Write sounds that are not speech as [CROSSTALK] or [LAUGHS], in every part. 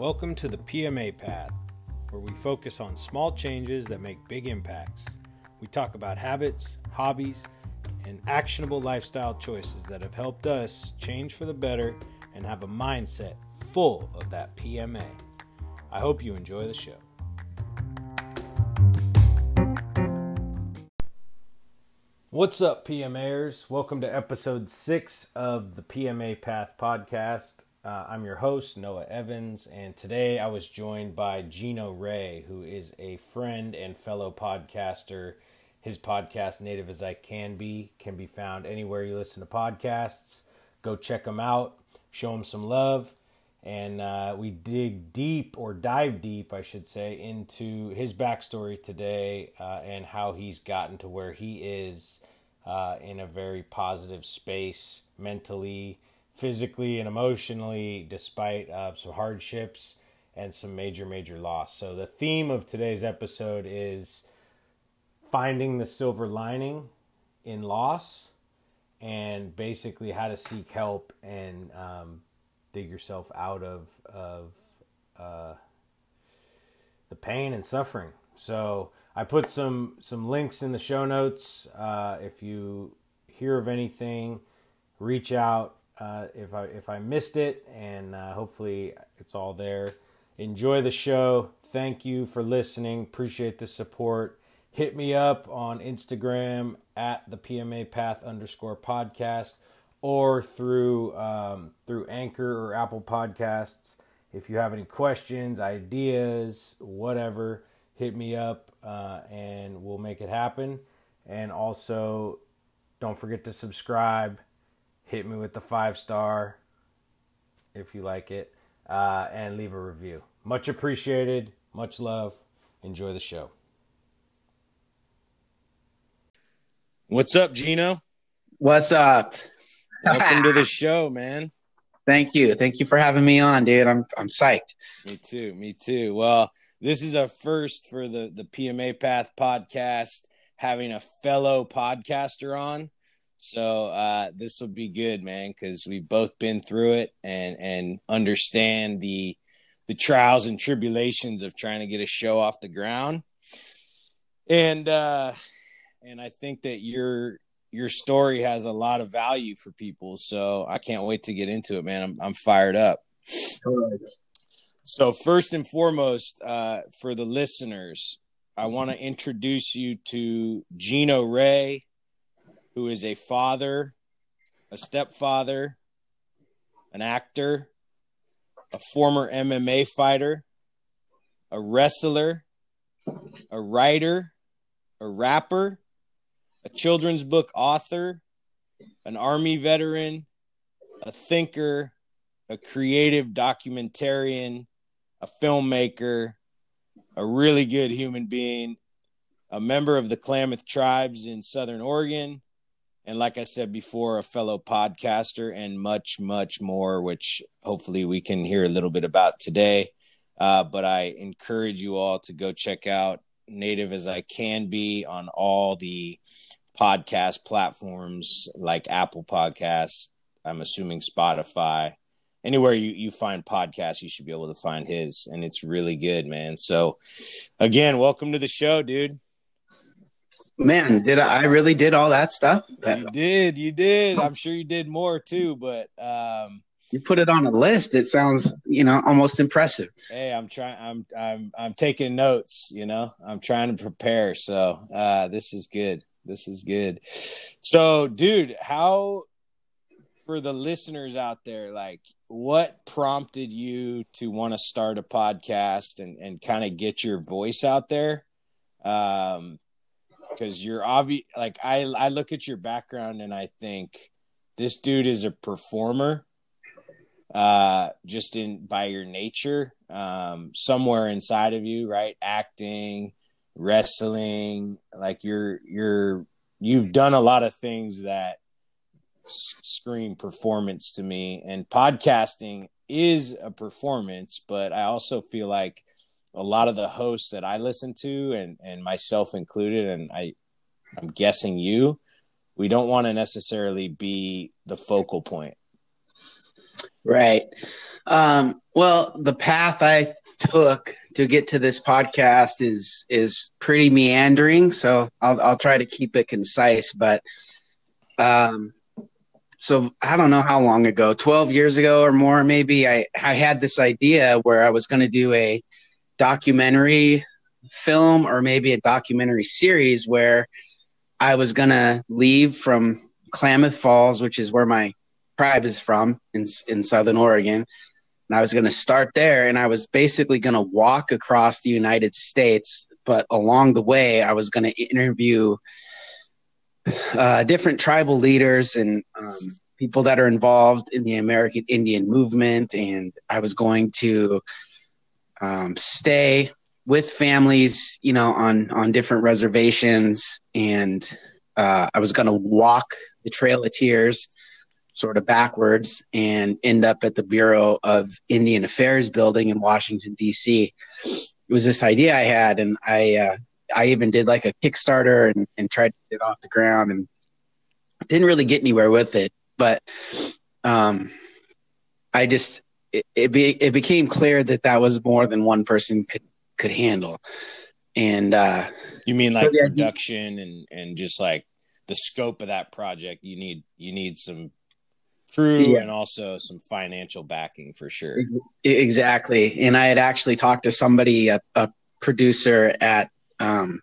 Welcome to the PMA Path, where we focus on small changes that make big impacts. We talk about habits, hobbies, and actionable lifestyle choices that have helped us change for the better and have a mindset full of that PMA. I hope you enjoy the show. What's up, PMAers? Welcome to episode six of the PMA Path podcast. Uh, I'm your host, Noah Evans, and today I was joined by Geno Ray, who is a friend and fellow podcaster. His podcast, Native as I Can Be, can be found anywhere you listen to podcasts. Go check him out, show him some love, and uh, we dig deep, or dive deep, I should say, into his backstory today uh, and how he's gotten to where he is uh, in a very positive space mentally, physically, and emotionally, despite uh, some hardships and some major, major loss. So, the theme of today's episode is finding the silver lining in loss and basically how to seek help and um, dig yourself out of, of uh, the pain and suffering. So, I put some some links in the show notes. Uh, if you hear of anything, reach out. Uh, if I if I missed it, and uh, hopefully it's all there. Enjoy the show. Thank you for listening. Appreciate the support. Hit me up on Instagram at the PMA Path underscore podcast or through um, through Anchor or Apple Podcasts. If you have any questions, ideas, whatever, hit me up uh, and we'll make it happen. And also, don't forget to subscribe. Hit me with the five star if you like it, uh, and leave a review. Much appreciated. Much love. Enjoy the show. What's up, Geno? What's up? Welcome to the show, man. Thank you. Thank you for having me on, dude. I'm I'm psyched. Me too. Me too. Well, this is a first for the the PMA Path podcast, having a fellow podcaster on. So uh, this will be good, man, because we've both been through it and and understand the the trials and tribulations of trying to get a show off the ground. And uh, and I think that your your story has a lot of value for people. So I can't wait to get into it, man. I'm I'm fired up. So first and foremost, uh, for the listeners, I want to introduce you to Geno Ray, who is a father, a stepfather, an actor, a former MMA fighter, a wrestler, a writer, a rapper, a children's book author, an army veteran, a thinker, a creative documentarian, a filmmaker, a really good human being, a member of the Klamath tribes in Southern Oregon, and like I said before, a fellow podcaster, and much, much more, which hopefully we can hear a little bit about today. Uh, but I encourage you all to go check out Native as I Can Be on all the podcast platforms like Apple Podcasts. I'm assuming Spotify, anywhere you, you find podcasts, you should be able to find his, and it's really good, man. So, again, welcome to the show, dude. Man, did I, I really did all that stuff? That, You did, you did. I'm sure you did more too, but um, you put it on a list. It sounds, you know, almost impressive. hey, I'm trying. I'm I'm I'm taking notes. You know, I'm trying to prepare. So uh, this is good. This is good. So, dude, how for the listeners out there, like, what prompted you to want to start a podcast and and kind of get your voice out there? Um, because you're obvious. Like, I I look at your background and I think this dude is a performer uh just in by your nature um somewhere inside of you right acting wrestling like you're you're you've done a lot of things that scream performance to me and podcasting is a performance but i also feel like a lot of the hosts that i listen to and and myself included and i i'm guessing you we don't want to necessarily be the focal point Right. Um, well, the path I took to get to this podcast is is pretty meandering, so I'll I'll try to keep it concise. But um, so I don't know how long ago, twelve years ago or more, maybe I I had this idea where I was going to do a documentary film or maybe a documentary series where I was going to leave from Klamath Falls, which is where my tribe is from in in Southern Oregon. And I was going to start there, and I was basically going to walk across the United States. But along the way, I was going to interview uh, different tribal leaders and um, people that are involved in the American Indian movement, and I was going to um, stay with families, you know, on on different reservations, and uh, I was going to walk the Trail of Tears sort of backwards and end up at the Bureau of Indian Affairs building in Washington D.C. It was this idea I had, and I uh, I even did like a Kickstarter and, and tried to get it off the ground, and didn't really get anywhere with it. But um, I just it it, be, it became clear that that was more than one person could could handle. And uh, you mean like so production and and just like the scope of that project? You need you need some crew yeah. and also some financial backing for sure. Exactly. And I had actually talked to somebody, a, a producer at um,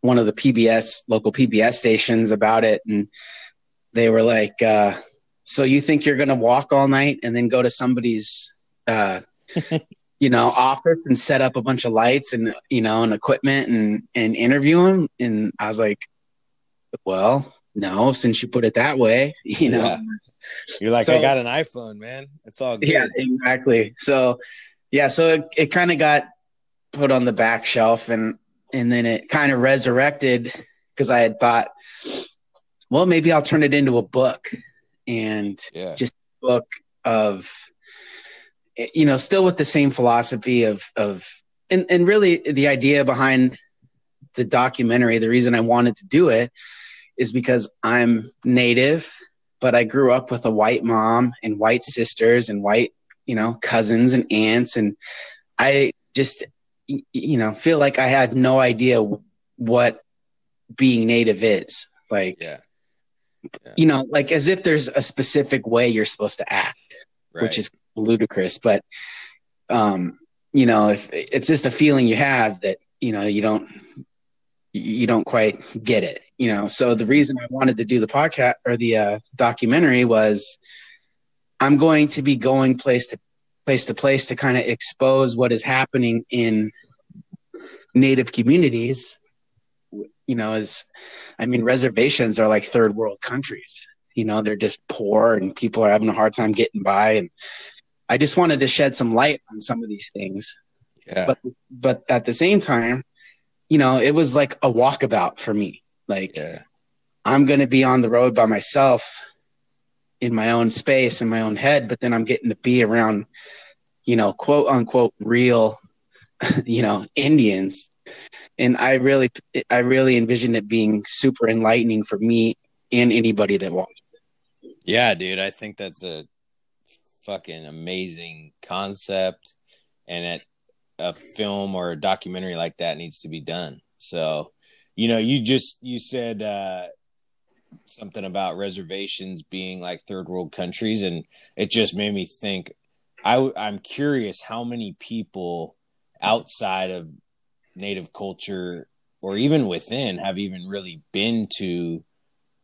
one of the PBS local PBS stations about it, and they were like, uh, "So you think you're going to walk all night and then go to somebody's?" Uh, [LAUGHS] you know, office and set up a bunch of lights and you know and equipment and and interview him. And I was like, well, no, since you put it that way, [LAUGHS] you know. Yeah. You're like, so, I got an iPhone, man. It's all good. Yeah, exactly. So, yeah, so it, it kind of got put on the back shelf, and and then it kind of resurrected because I had thought, well, maybe I'll turn it into a book, and yeah. just book of, you know, still with the same philosophy of of, and and really the idea behind the documentary, the reason I wanted to do it is because I'm native but I grew up with a white mom and white sisters and white, you know, cousins and aunts. And I just, you know, feel like I had no idea what being native is. Like, yeah. Yeah. you know, like as if there's a specific way you're supposed to act, right. which is ludicrous. But, um, you know, if it's just a feeling you have that, you know, you don't, you don't quite get it you know so the reason i wanted to do the podcast or the uh, documentary was i'm going to be going place to place to place to kind of expose what is happening in native communities you know is, i mean reservations are like third world countries you know they're just poor and people are having a hard time getting by and i just wanted to shed some light on some of these things yeah. but but at the same time you know it was like a walkabout for me like, yeah. I'm going to be on the road by myself in my own space in my own head, but then I'm getting to be around, you know, quote unquote real, [LAUGHS] you know, Indians. And I really, I really envision it being super enlightening for me and anybody that watches. Yeah, dude, I think that's a fucking amazing concept, and a film or a documentary like that needs to be done. So you know, you just you said uh, something about reservations being like third world countries, and it just made me think. I, I'm curious how many people outside of native culture or even within have even really been to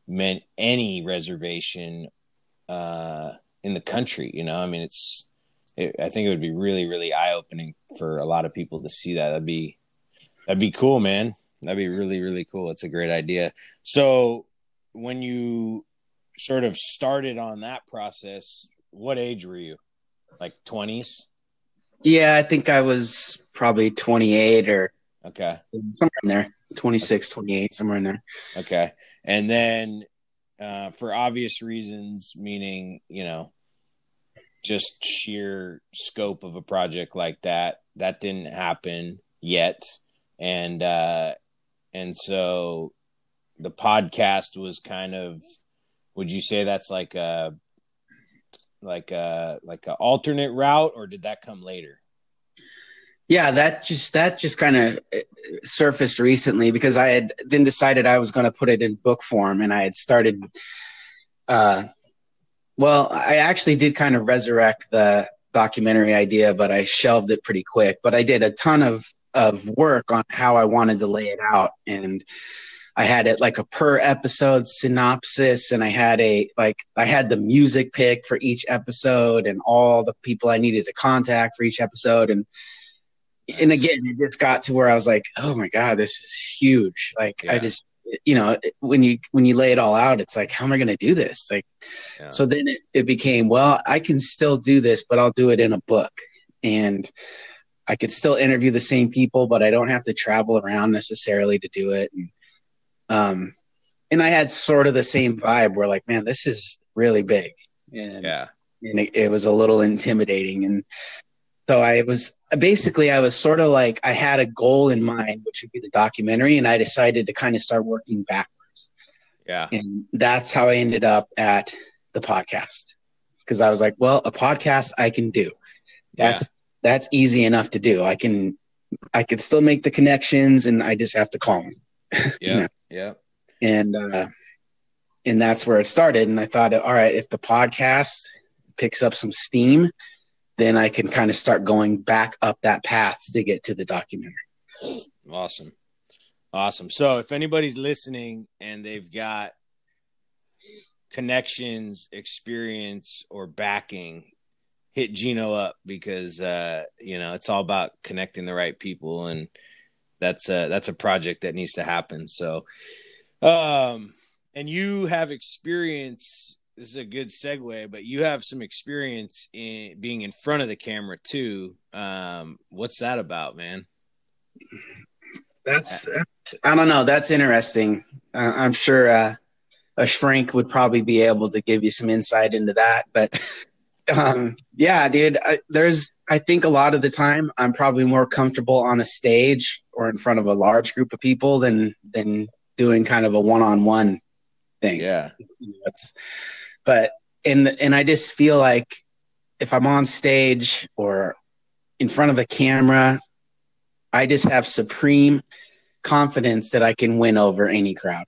meant any reservation uh, in the country. You know, I mean, it's. It, I think it would be really, really eye opening for a lot of people to see that. That'd be, that'd be cool, man. That'd be really, really cool. It's a great idea. So, when you sort of started on that process, what age were you? Like 20s? Yeah, I think I was probably 28 or okay. Somewhere in there. 26, 28, somewhere in there. Okay. And then uh, for obvious reasons, meaning, you know, just sheer scope of a project like that, that didn't happen yet. And uh, and so the podcast was kind of would you say that's like a like a like a alternate route, or did that come later? Yeah, that just that just kind of uh, surfaced recently because I had then decided I was going to put it in book form, and I had started. Uh, well, I actually did kind of resurrect the documentary idea, but I shelved it pretty quick. But I did a ton of of work on how I wanted to lay it out, and I had it like a per episode synopsis, and I had a like I had the music pick for each episode, and all the people I needed to contact for each episode, and and again, it just got to where I was like, oh my god, this is huge. Like yeah. I just you know when you when you lay it all out it's like how am i going to do this like yeah. so then it, it became well i can still do this but i'll do it in a book and i could still interview the same people but i don't have to travel around necessarily to do it and um and i had sort of the same vibe where like man this is really big and yeah and it, it was a little intimidating and so I was basically I was sort of like I had a goal in mind, which would be the documentary, and I decided to kind of start working backwards. Yeah, and that's how I ended up at the podcast because I was like, well, a podcast I can do. That's yeah. that's easy enough to do. I can I could still make the connections, and I just have to call them. [LAUGHS] Yeah, you know? yeah, and uh, and that's where it started. And I thought, all right, if the podcast picks up some steam then I can kind of start going back up that path to get to the documentary. Awesome. Awesome. So if anybody's listening and they've got connections, experience, or backing, hit Geno up because uh, you know it's all about connecting the right people, and that's a, that's a project that needs to happen. So, um, and you have experience this is a good segue, but you have some experience in being in front of the camera too. Um, what's that about, man? That's, I don't know. That's interesting. Uh, I'm sure uh, a shrink would probably be able to give you some insight into that. But [LAUGHS] um, yeah, dude, I, there's. I think a lot of the time I'm probably more comfortable on a stage or in front of a large group of people than than doing kind of a one-on-one thing. Yeah, it's but and and I just feel like if I'm on stage or in front of a camera, I just have supreme confidence that I can win over any crowd.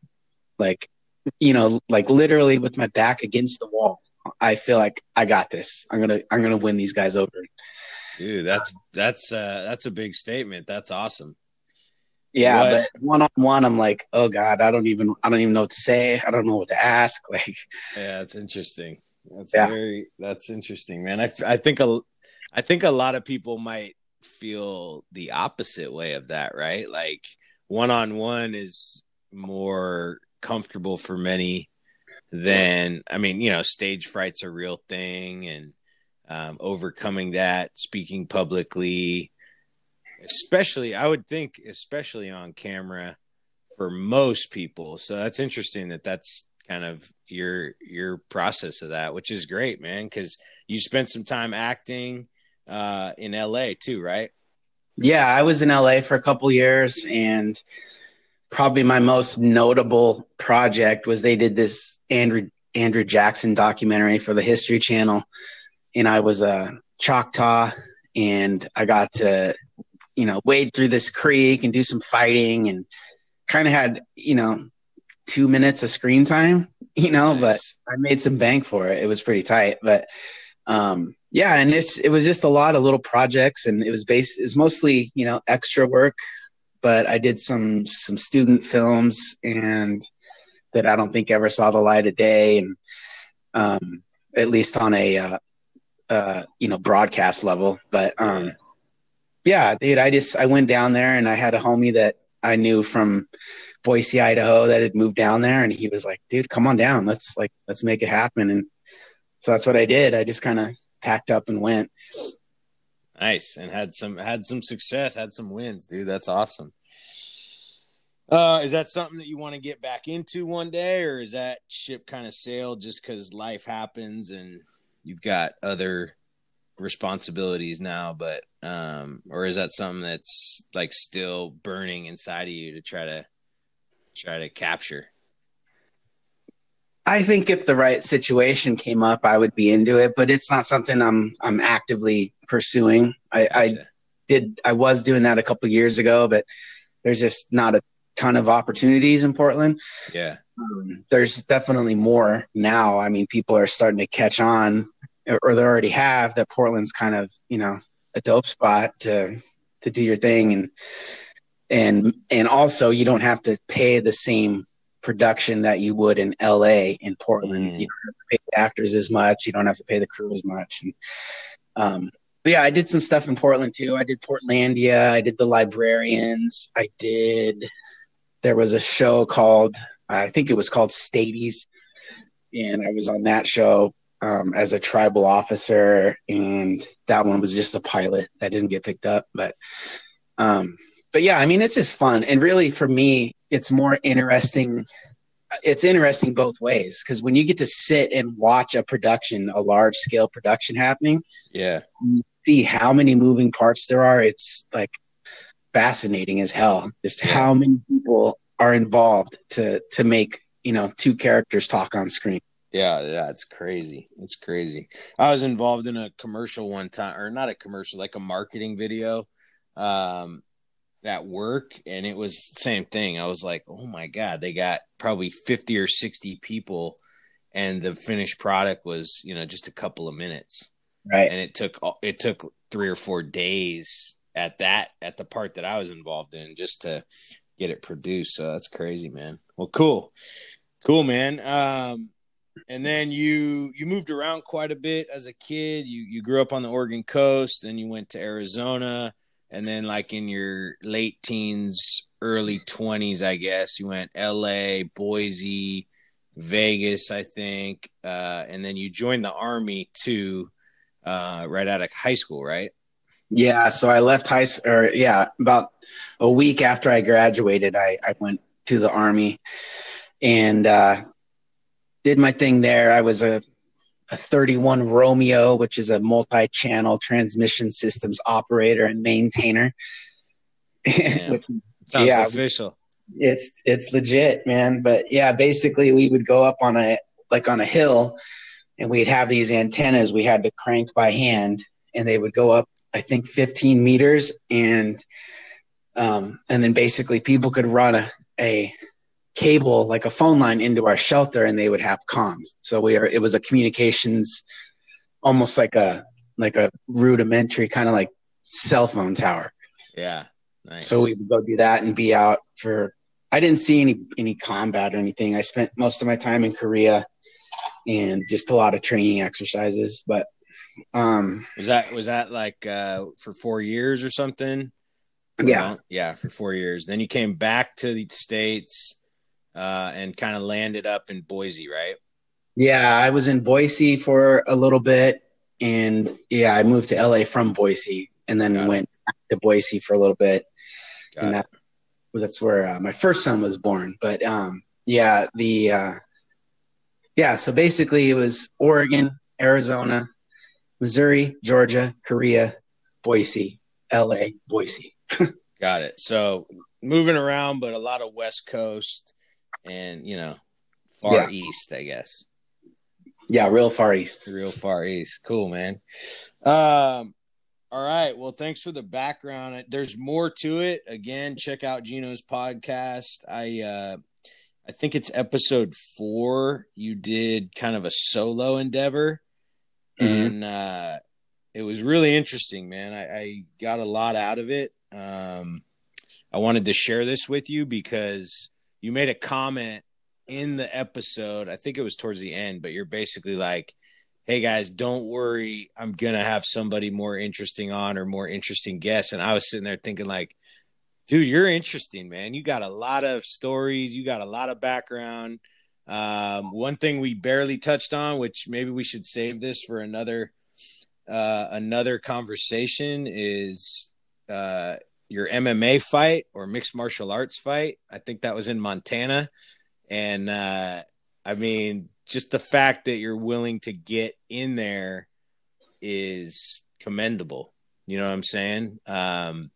Like, you know, like literally with my back against the wall, I feel like I got this. I'm gonna I'm gonna win these guys over. Dude, that's that's uh that's a big statement. That's awesome. Yeah, what? but one on one, I'm like, oh god, I don't even, I don't even know what to say. I don't know what to ask. [LAUGHS] Like, yeah, it's interesting. That's yeah. very, that's interesting, man. I, I think a, I think a lot of people might feel the opposite way of that, right? Like one on one is more comfortable for many than, I mean, you know, stage fright's a real thing, and um, overcoming that, speaking publicly especially I would think especially on camera for most people. So that's interesting that that's kind of your your process of that, which is great, man, cuz you spent some time acting uh in LA too, right? Yeah, I was in LA for a couple years and probably my most notable project was they did this Andrew Andrew Jackson documentary for the History Channel and I was a Choctaw and I got to you know, wade through this creek and do some fighting and kind of had, you know, two minutes of screen time, [LAUGHS] you know, nice. but I made some bank for it. It was pretty tight. But um yeah, and it's it was just a lot of little projects and it was based it's mostly, you know, extra work, but I did some some student films and that I don't think ever saw the light of day and um at least on a uh, uh you know broadcast level. But um yeah, dude, I just I went down there and I had a homie that I knew from Boise, Idaho that had moved down there and he was like, dude, come on down. Let's like let's make it happen. And so that's what I did. I just kind of packed up and went. Nice. And had some had some success, had some wins, dude. That's awesome. Uh, is that something that you want to get back into one day, or is that ship kind of sailed just because life happens and you've got other responsibilities now, but um, or is that something that's like still burning inside of you to try to try to capture? I think if the right situation came up, I would be into it, but it's not something I'm I'm actively pursuing. I. I did I was doing that a couple years ago, but there's just not a ton of opportunities in Portland. Yeah. Um, there's definitely more now. I mean, people are starting to catch on, or they already have that Portland's kind of you know a dope spot to to do your thing, and and and also you don't have to pay the same production that you would in LA in Portland. Mm. You don't have to pay the actors as much. You don't have to pay the crew as much. And, um, but yeah, I did some stuff in Portland too. I did Portlandia. I did the Librarians. I did. There was a show called I think it was called Stadies, and I was on that show um, as a tribal officer, and that one was just a pilot that didn't get picked up. But um, but yeah, I mean, it's just fun. And really, for me, it's more interesting. It's interesting both ways because when you get to sit and watch a production, a large scale production happening, yeah, see how many moving parts there are. It's like fascinating as hell. Just how many people are involved to to make you know two characters talk on screen. Yeah, yeah, it's crazy. It's crazy. I was involved in a commercial one time, or not a commercial, like a marketing video. Um, at work and it was same thing. I was like, "Oh my god, they got probably 50 or 60 people and the finished product was, you know, just a couple of minutes." Right. And it took it took 3 or 4 days at that at the part that I was involved in just to get it produced. So that's crazy, man. Well, cool. Cool, man. Um and then you you moved around quite a bit as a kid. You you grew up on the Oregon coast, and you went to Arizona and then like in your late teens early 20s i guess you went la boise vegas i think uh, and then you joined the army too uh, right out of high school right yeah so i left high or yeah about a week after i graduated i, I went to the army and uh, did my thing there i was a a 31 Romeo, which is a multi channel transmission systems operator and maintainer. [LAUGHS] which, Sounds yeah, official. It's it's legit, man. But yeah, basically we would go up on a like on a hill and we'd have these antennas we had to crank by hand and they would go up I think 15 meters and um, and then basically people could run a, a cable like a phone line into our shelter and they would have comms. So we are it was a communications almost like a like a rudimentary kind of like cell phone tower. Yeah nice. so we would go do that and be out for i didn't see any any combat or anything. I spent most of my time in korea and just a lot of training exercises but um was that was that like uh for four years or something? Yeah. Yeah for four years. Then you came back to the states uh, and kind of landed up in Boise, right? Yeah, I was in Boise for a little bit, and yeah, I moved to LA from Boise, and then Got went to Boise for a little bit, Got and that, that's where uh, my first son was born. But um, yeah, the uh, yeah, so basically it was Oregon, Arizona, Missouri, Georgia, Korea, Boise, LA, Boise. [LAUGHS] Got it. So moving around, but a lot of West Coast and you know, far yeah. east, I guess. Yeah, real far east. Real far east. Cool, man. Um, all right. Well, thanks for the background. There's more to it. Again, check out Geno's podcast. I uh I think it's episode four. You did kind of a solo endeavor. Mm-hmm. And uh it was really interesting, man. I, I got a lot out of it. Um I wanted to share this with you because you made a comment in the episode. I think it was towards the end, but you're basically like, "Hey guys, don't worry. I'm gonna have somebody more interesting on or more interesting guests." And I was sitting there thinking, like, dude, you're interesting, man. You got a lot of stories. You got a lot of background. Um, one thing we barely touched on, which maybe we should save this for another uh, another conversation, is uh, your MMA fight or mixed martial arts fight. I think that was in Montana. And uh, I mean, just the fact that you're willing to get in there is commendable. You know what I'm saying? Um,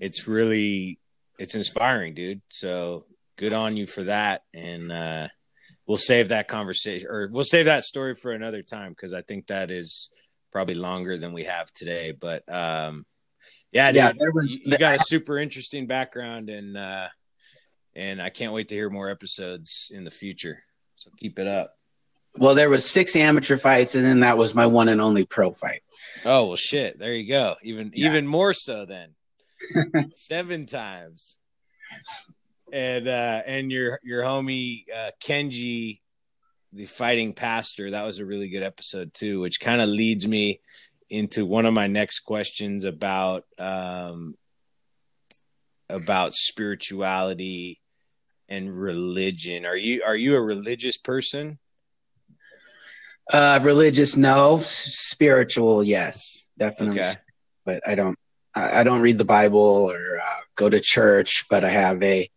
it's really it's inspiring, dude. So good on you for that. And uh, we'll save that conversation or we'll save that story for another time because I think that is probably longer than we have today. But um, yeah, dude, Yeah, was- you, you got a super interesting background and uh, and I can't wait to hear more episodes in the future. So keep it up. Well, there was six amateur fights, and then that was my one and only pro fight. Oh well, shit. There you go. Even Yeah. even more so then. [LAUGHS] Seven times. And uh and your your homie uh Kenji, the fighting pastor, that was a really good episode too, which kind of leads me into one of my next questions about um about spirituality and religion. Are you are you a religious person? Uh, religious, no. Spiritual, yes, definitely. Okay. But I don't. I I don't read the Bible or uh, go to church. But I have a.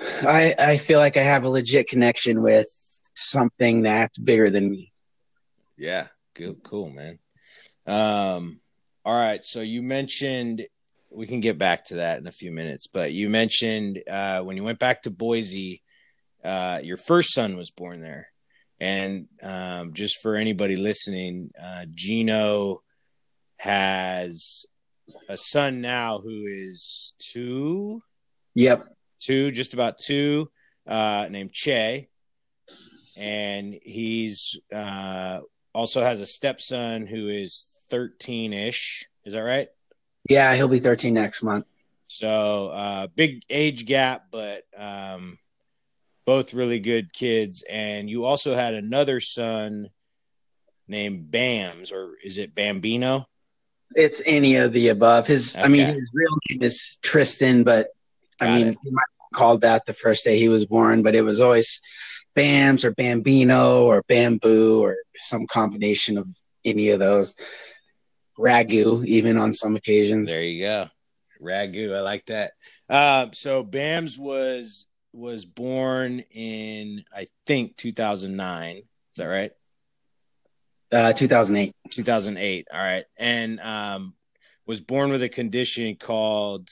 I I feel like I have a legit connection with something that's bigger than me. Yeah, good, cool, man. Um, all right. So you mentioned we can get back to that in a few minutes, but you mentioned uh, when you went back to Boise, uh, your first son was born there, and um, just for anybody listening, uh, Geno has a son now who is two, Yep. two, just about two, uh, named Che, and he's uh, also has a stepson who is thirteen ish. Is that right? Yeah, he'll be 13 next month. So uh, big age gap, but um, both really good kids. And you also had another son named Bams, or is it Bambino? It's any of the above. His, I mean, his real name is Tristan, but I mean, it. he might have called that the first day he was born, but it was always Bams or Bambino or Bamboo or some combination of any of those. Ragu, even on some occasions. There you go, Ragu. I like that. Um, so Bams was was born in I think 2009. Is that right? Uh, 2008. 2008. All right. And um, was born with a condition called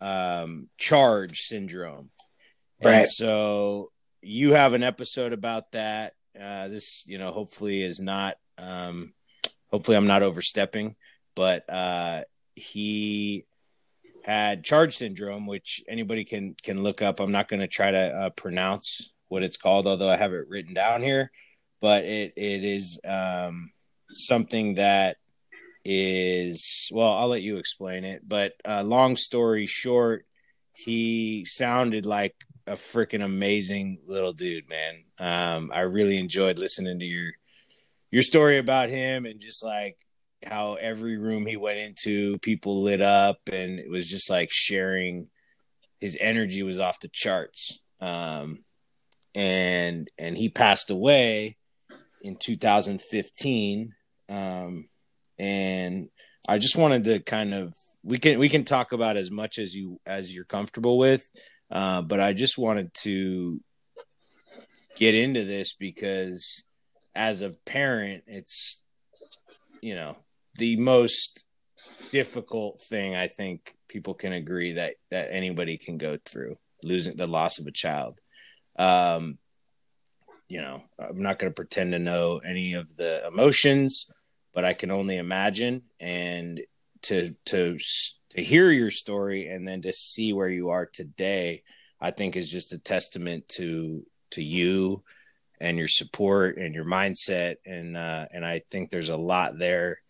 um, charge syndrome. And Right. so you have an episode about that. Uh, this, you know, hopefully is not, um, hopefully I'm not overstepping, but uh, he had charge syndrome, which anybody can can look up. I'm not going to try to uh, pronounce what it's called, although I have it written down here. But it it is um, something that is well. I'll let you explain it. But uh, long story short, he sounded like a freaking amazing little dude, man. Um, I really enjoyed listening to your your story about him and just like how every room he went into, people lit up, and it was just like sharing. His energy was off the charts, um, and and he passed away in 2015. Um, and I just wanted to kind of we can we can talk about as much as you as you're comfortable with, uh, but I just wanted to get into this because as a parent, it's you know the most difficult thing I think people can agree that that anybody can go through losing the loss of a child. Um, you know, I'm not going to pretend to know any of the emotions, but I can only imagine and to to to hear your story and then to see where you are today, I think is just a testament to to you and your support and your mindset and uh, and I think there's a lot there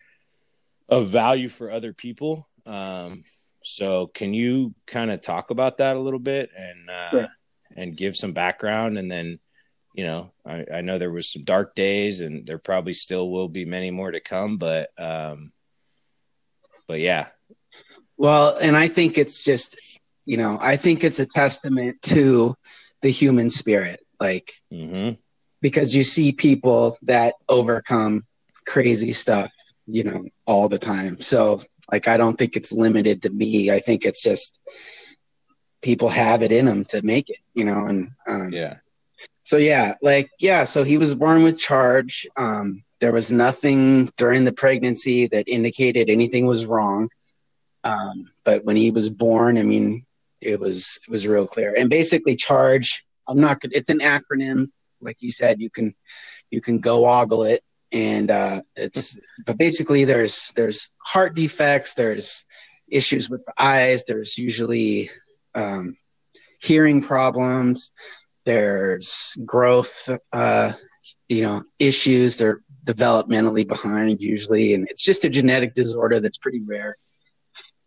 of value for other people. Um, so can you kind of talk about that a little bit and uh, Sure. and give some background and then you know I, I know there was some dark days and there probably still will be many more to come but um but yeah Well, and I think it's just, you know, I think it's a testament to the human spirit. Like, hmm because you see people that overcome crazy stuff, you know, all the time. So, like, I don't think it's limited to me. I think it's just people have it in them to make it, you know, and, um, yeah so yeah, like yeah, so he was born with charge. Um, there was nothing during the pregnancy that indicated anything was wrong. Um, but when he was born, I mean, it was it was real clear. And basically, charge I'm not. It's an acronym, like you said. You can you can go ogle it, and uh, it's but basically there's there's heart defects, there's issues with the eyes, there's usually um, hearing problems, there's growth, uh, you know, issues. They're developmentally behind usually, and it's just a genetic disorder that's pretty rare.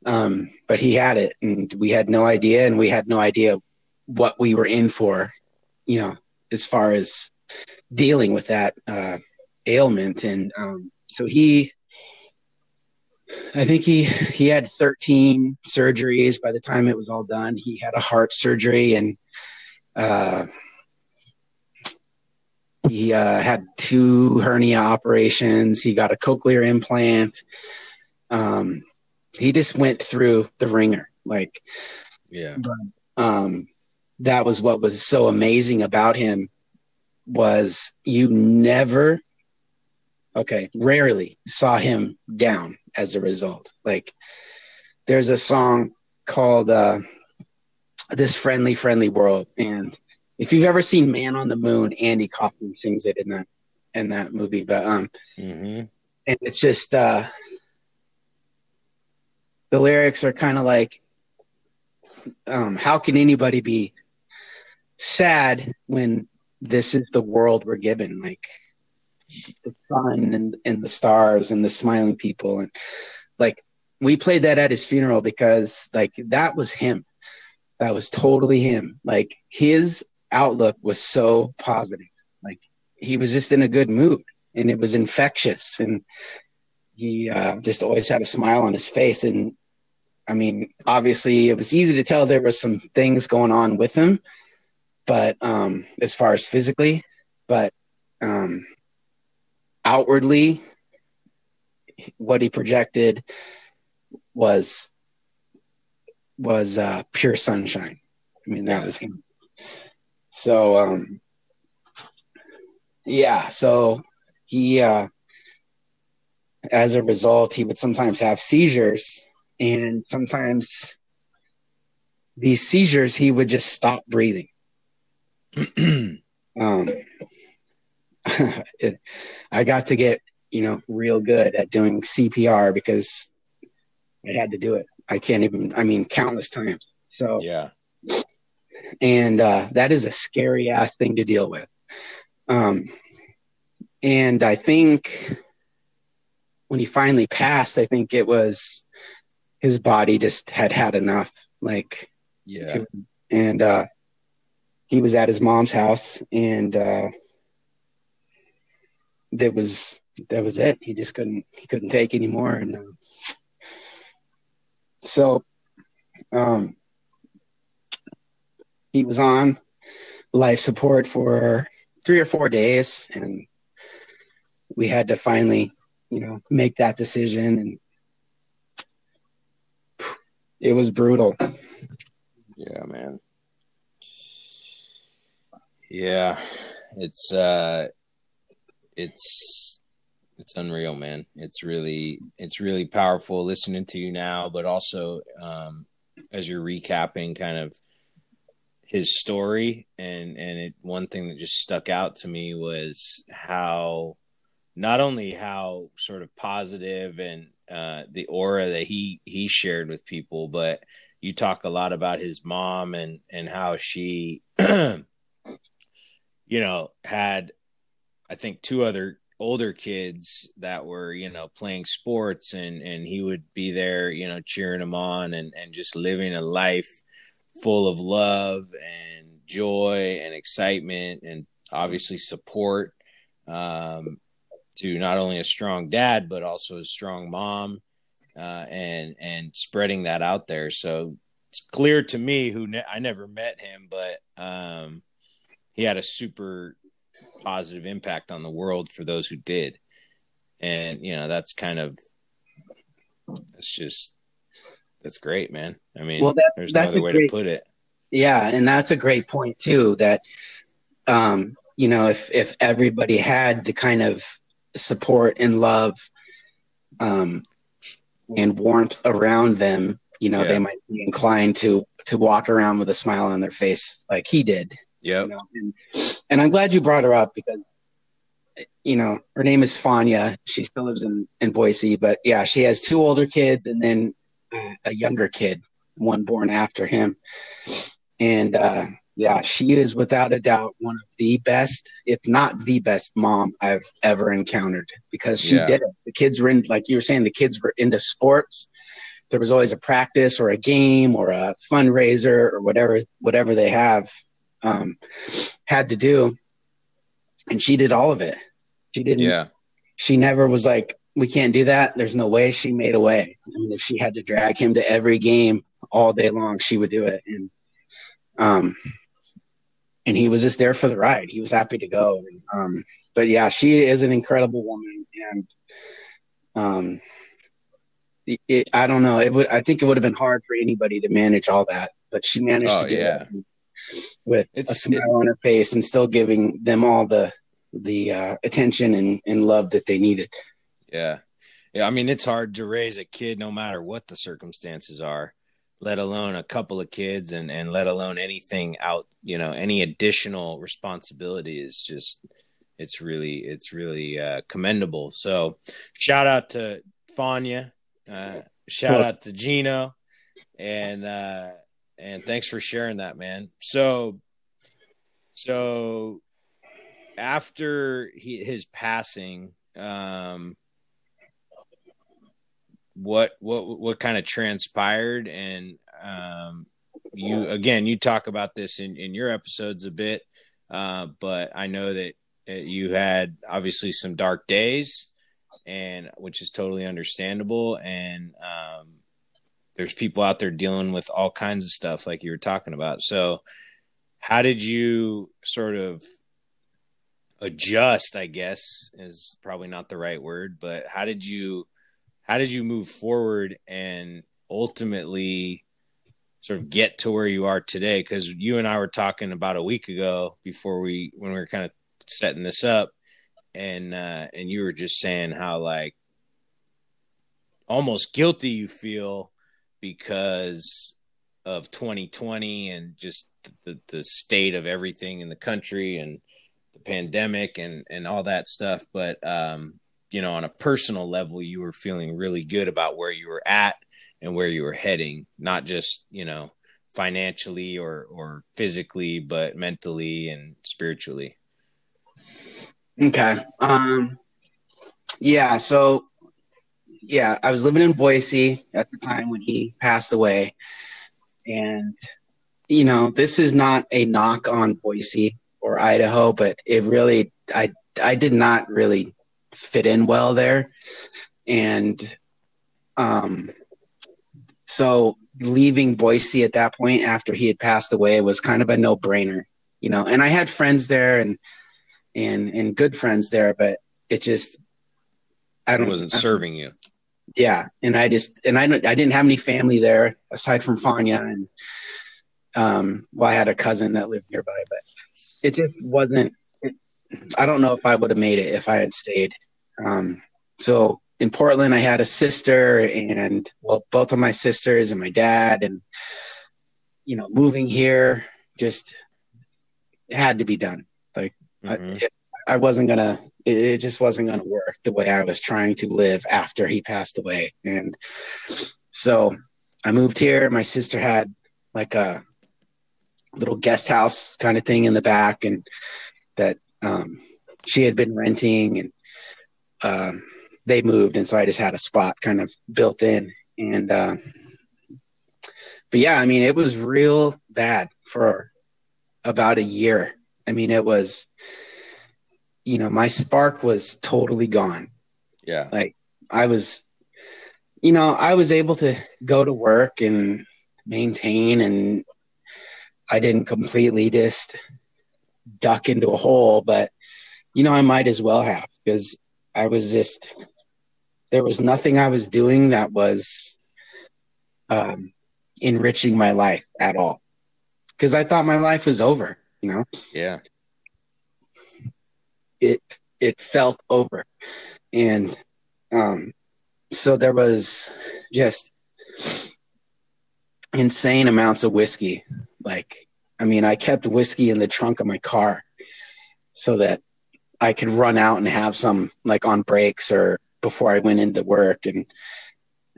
Um, but he had it, and we had no idea, and we had no idea what we were in for, you know, as far as dealing with that uh, ailment. And um, so he, I think he he had 13 surgeries by the time it was all done. He had a heart surgery and uh, he uh, had two hernia operations. He got a cochlear implant. Um, he just went through the ringer, like yeah. But, um, that was what was so amazing about him was you never, okay, rarely saw him down as a result. Like there's a song called uh, "This Friendly Friendly World," and if you've ever seen Man on the Moon, Andy Kaufman sings it in that in that movie. But um, mm-hmm. and it's just uh, the lyrics are kind of like, um, how can anybody be sad when this is the world we're given? Like the sun and and the stars and the smiling people and like we played that at his funeral because like that was him that was totally him like his outlook was so positive. Like he was just in a good mood and it was infectious and he uh, just always had a smile on his face. And I mean, obviously it was easy to tell there was some things going on with him, but um, as far as physically, but um, outwardly, what he projected was was uh, pure sunshine. I mean, that was him. So um yeah, so he uh as a result he would sometimes have seizures and sometimes these seizures he would just stop breathing. [CLEARS THROAT] um [LAUGHS] it, I got to get, you know, real good at doing CPR because I had to do it. I can't even I mean countless times. So yeah and uh, that is a scary ass thing to deal with. Um, and I think when he finally passed, I think it was his body just had had enough. Like, yeah, and uh, he was at his mom's house, and uh, that was that was it. He just couldn't he couldn't take anymore, and uh, so um, he was on life support for three or four days and we had to finally you know make that decision and it was brutal. Yeah man. Yeah it's uh it's it's unreal man. It's really it's really powerful listening to you now but also um as you're recapping kind of his story and and it, one thing that just stuck out to me was how not only how sort of positive and uh, the aura that he he shared with people, but you talk a lot about his mom and and how she, [CLEARS THROAT] you know, had I think two other older kids that were you know playing sports and and he would be there you know cheering them on and and just living a life full of love and joy and excitement and obviously support. Um, to not only a strong dad but also a strong mom uh, and and spreading that out there so it's clear to me who ne- I never met him but um, he had a super positive impact on the world for those who did and you know that's kind of it's just that's great, man. I mean, well, that, there's no other way great, to put it. Yeah, and that's a great point too. That um, you know, if if everybody had the kind of support and love um, and warmth around them, you know, yeah. they might be inclined to to walk around with a smile on their face like he did. Yeah. You know? and, and I'm glad you brought her up because you know, her name is Fanya. She still lives in, in Boise, but yeah, she has two older kids and then a younger kid, one born after him. And uh, yeah, she is without a doubt one of the best, if not the best mom I've ever encountered because she yeah. did it. The kids were in, like you were saying, the kids were into sports. There was always a practice or a game or a fundraiser or whatever, whatever they have um, had to do. And she did all of it. She didn't. Yeah. She never was like, we can't do that. There's no way. She made a way. I mean, if she had to drag him to every game all day long, she would do it. And um, and he was just there for the ride. He was happy to go. And, um, but yeah, she is an incredible woman, and um, it, it, I don't know. It would. I think it would have been hard for anybody to manage all that, but she managed oh, to do yeah. it with it's, a smile it, on her face and still giving them all the the uh, attention and, and love that they needed. Yeah. Yeah. I mean, it's hard to raise a kid no matter what the circumstances are, let alone a couple of kids and, and let alone anything out, you know, any additional responsibility is just, it's really, it's really uh, commendable. So shout out to fanya uh, shout out to Geno and, uh, and thanks for sharing that, man. So, so after he, his passing, um, what what what kind of transpired and um, you again you talk about this in in your episodes a bit, uh, but I know that you had obviously some dark days, and which is totally understandable and. Um, there's people out there dealing with all kinds of stuff like you were talking about. So, how did you sort of adjust i guess is probably not the right word but how did you how did you move forward and ultimately sort of get to where you are today? Because you and i were talking about a week ago before we when we were kind of setting this up and uh and you were just saying how like almost guilty you feel because of 2020 and just the, the state of everything in the country and the pandemic and and all that stuff. But um you know on a personal level you were feeling really good about where you were at and where you were heading not just you know financially or or physically but mentally and spiritually. Okay. Um yeah so yeah i was living in boise at the time when he passed away. And you know this is not a knock on boise or Idaho, but it really I I did not really fit in well there, and um, so leaving Boise at that point after he had passed away was kind of a no brainer, you know. And I had friends there and and and good friends there, but it just I don't it wasn't serving you. Yeah, and I just and I don't I didn't have any family there aside from Fanya and um well I had a cousin that lived nearby, but it just wasn't. It, I don't know if I would have made it if I had stayed. Um, so in Portland, I had a sister, and well, both of my sisters and my dad, and you know, moving here just had to be done. Like mm-hmm. I, I, wasn't gonna. It, it just wasn't gonna work the way I was trying to live after he passed away, and so I moved here. My sister had like a little guest house kind of thing in the back, and that um, she had been renting, and um, they moved, and so I just had a spot kind of built in, and uh, but yeah, I mean, it was real bad for about a year. I mean, it was, you know, my spark was totally gone. Yeah, like I was, you know, I was able to go to work and maintain and I didn't completely just duck into a hole, but you know, I might as well have because I was just there was nothing I was doing that was um, enriching my life at all because I thought my life was over. You know, yeah. It it felt over, and um, so there was just insane amounts of whiskey like I mean, I kept whiskey in the trunk of my car so that I could run out and have some like on breaks or before I went into work. And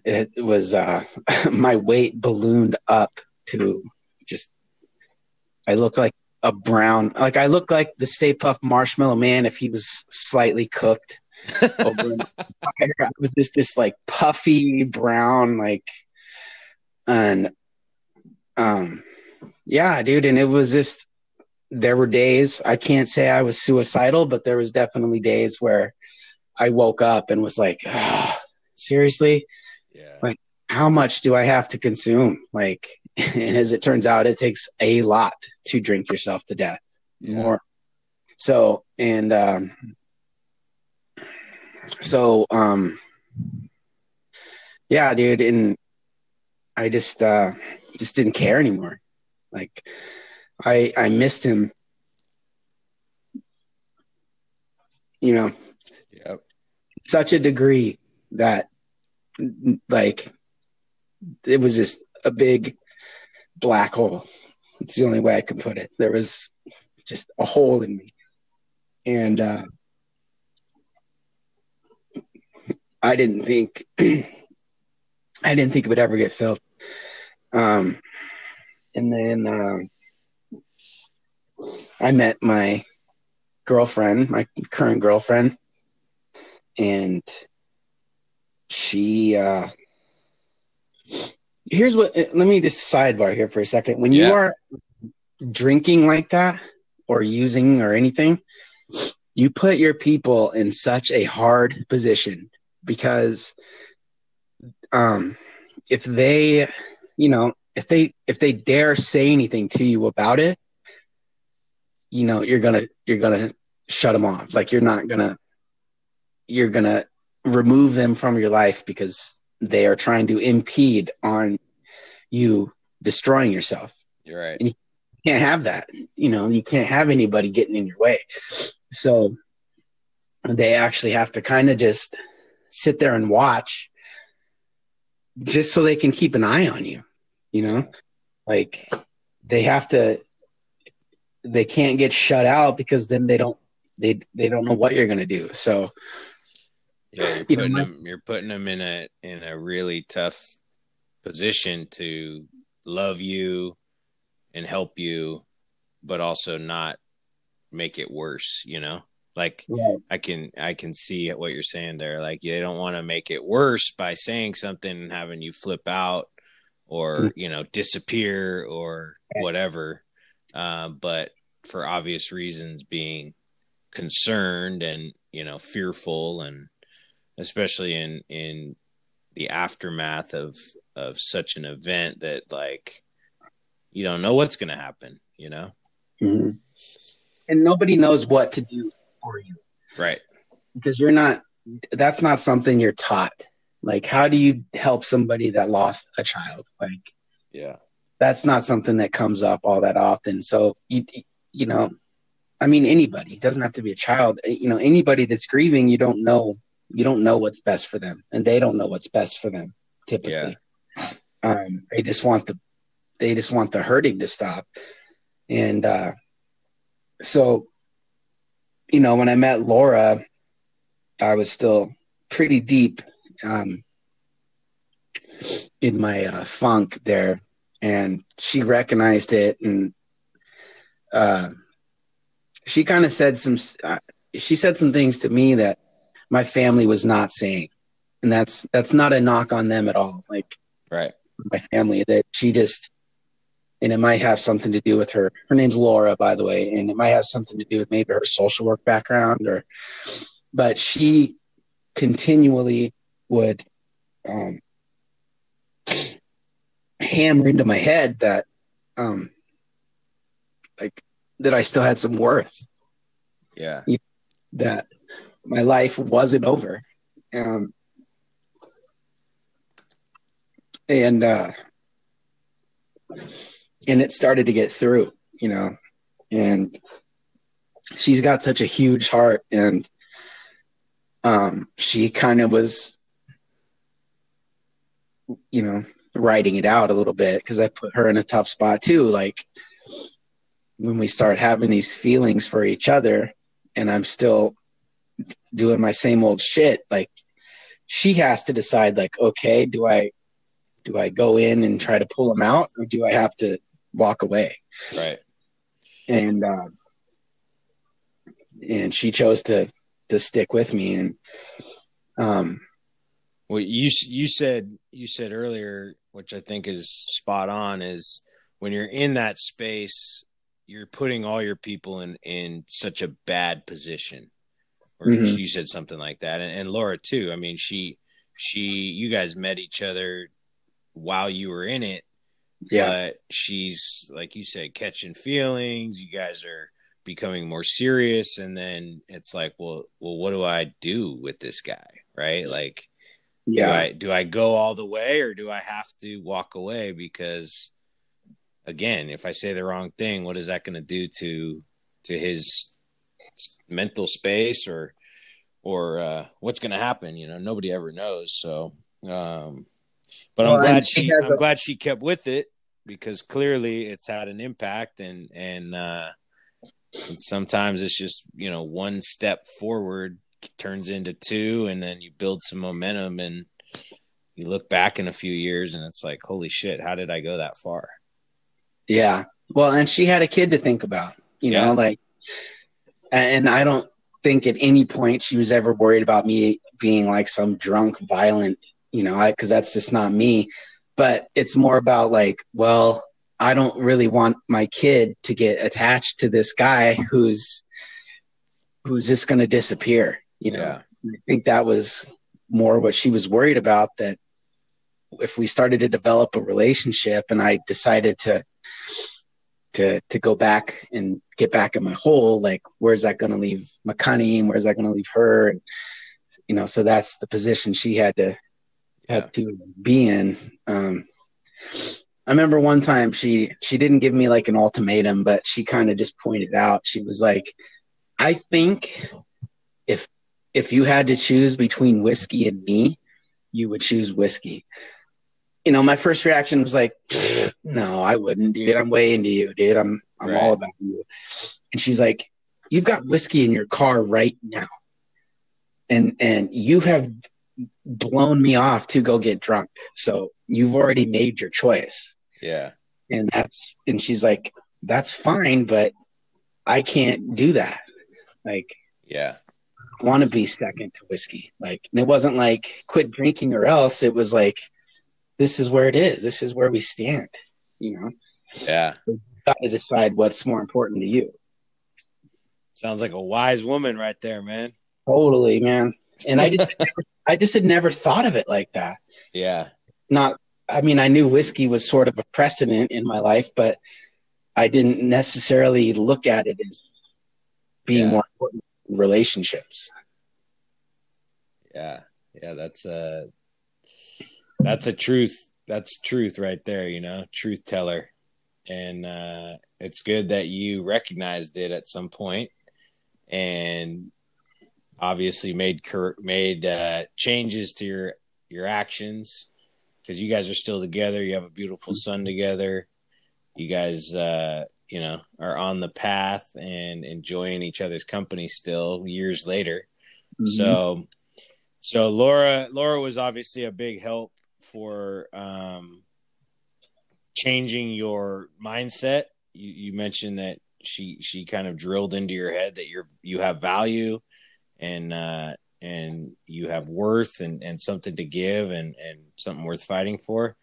it was, uh, [LAUGHS] my weight ballooned up to just, I looked like a brown, like I looked like the Stay Puft Marshmallow Man if he was slightly cooked. [LAUGHS] over I was this, this like puffy brown, like, and, um, yeah, dude. And it was just, there were days I can't say I was suicidal, but there was definitely days where I woke up and was like, oh, seriously, Yeah. like how much do I have to consume? Like, [LAUGHS] and as it turns out, it takes a lot to drink yourself to death. Yeah. More. So and um, so um, yeah, dude, and I just uh, just didn't care anymore. Like I I missed him. You know, Yep. such a degree that like it was just a big black hole. It's the only way I can put it. There was just a hole in me. And uh I didn't think [CLEARS THROAT] I didn't think it would ever get filled. Um and then um I met my girlfriend, my current girlfriend, and she uh here's what let me just sidebar here for a second when you Yeah. are drinking like that or using or anything you put your people in such a hard position because um if they you know if they if they dare say anything to you about it you know you're gonna you're gonna shut them off. Like you're not gonna you're gonna remove them from your life because they are trying to impede on you destroying yourself. You're right. you can't have that you know you can't have anybody getting in your way. So they actually have to kind of just sit there and watch just so they can keep an eye on you you know? Like they have to they can't get shut out because then they don't they they don't know what you're going to do so Yeah, you're You know, putting them. You're putting them in a in a really tough position to love you and help you, but also not make it worse. You know, like right I can I can see what you're saying there. Like they don't want to make it worse by saying something and having you flip out or Mm. you know disappear or whatever. Uh, but for obvious reasons, being concerned and you know fearful and especially in in the aftermath of of such an event that like you don't know what's going to happen you know? Mhm. and nobody knows what to do for you. Right. Because you're not that's not something you're taught. Like how do you help somebody that lost a child? Like yeah. that's not something that comes up all that often. So you you know i mean anybody it doesn't have to be a child you know anybody that's grieving you don't know you don't know what's best for them and they don't know what's best for them typically. Um they just want the they just want the hurting to stop and uh so you know when i met laura i was still pretty deep um in my uh, funk there and she recognized it and uh she kind of said some uh, she said some things to me that my family was not saying and that's that's not a knock on them at all. Like right. my family that she just and it might have something to do with her her name's laura by the way and it might have something to do with maybe her social work background or but she continually would um hammer into my head that um like that i still had some worth yeah that my life wasn't over. Um, and uh, and it started to get through, you know. And she's got such a huge heart, and um, she kind of was, you know, writing it out a little bit because I put her in a tough spot too. Like, when we start having these feelings for each other and I'm still doing my same old shit, like she has to decide like, okay, do I do I go in and try to pull him out or do I have to walk away? Right. And uh, and she chose to to stick with me and um well you you said you said earlier which i think is spot on is when you're in that space you're putting all your people in in such a bad position. Or mm-hmm. you said something like that. And, and laura too. I mean she she you guys met each other while you were in it. Yeah. But she's like you said catching feelings. You guys are becoming more serious. And then it's like well well what do i do with this guy? Right? Like yeah. Do i do i go all the way or do i have to walk away? Because again if i say the wrong thing what is that going to do to to his mental space or or uh what's going to happen you know nobody ever knows so um but well, i'm glad she i'm a- glad she kept with it because clearly it's had an impact and and uh and sometimes it's just, you know, one step forward turns into two, and then you build some momentum and you look back in a few years and it's like, holy shit, how did I go that far? Yeah. Well, and she had a kid to think about, you yeah. know, like, and I don't think at any point she was ever worried about me being like some drunk, violent, you know, I, cause that's just not me. But it's more about like, well, I don't really want my kid to get attached to this guy who's who's just going to disappear. You know, yeah. I think that was more what she was worried about. That if we started to develop a relationship, and I decided to to to go back and get back in my hole, like where's that going to leave McCunny? Where's that going to leave her? You know, so that's the position she had to yeah. had to be in. Um, I remember one time she she didn't give me like an ultimatum, but she kind of just pointed out. She was like, "I think if if you had to choose between whiskey and me, you would choose whiskey." You know, my first reaction was like, "No, I wouldn't, dude. I'm way into you, dude. I'm I'm right. all about you." And she's like, "You've got whiskey in your car right now, and and you have blown me off to go get drunk. So you've already made your choice." Yeah. And that's and she's like, that's fine, but I can't do that. Like, yeah, want to be second to whiskey. Like, and it wasn't like quit drinking or else. It was like, this is where it is. This is where we stand. You know. Yeah. So got to decide what's more important to you. Sounds like a wise woman right there, man. Totally, man. And I just, [LAUGHS] I just had never thought of it like that. Yeah. Not I mean, I knew whiskey was sort of a precedent in my life, but I didn't necessarily look at it as being yeah. more important relationships. Yeah. Yeah. That's a, that's a truth. That's truth right there, you know, truth teller. And, uh, it's good that you recognized it at some point and obviously made, made, uh, changes to your, your actions because you guys are still together. You have a beautiful son together. You guys, uh, you know, are on the path and enjoying each other's company still years later. Mm-hmm. So, so Laura, Laura was obviously a big help for um, changing your mindset. You, you mentioned that she she kind of drilled into your head that you're you have value and uh, and you have worth and, and something to give and, and something worth fighting for.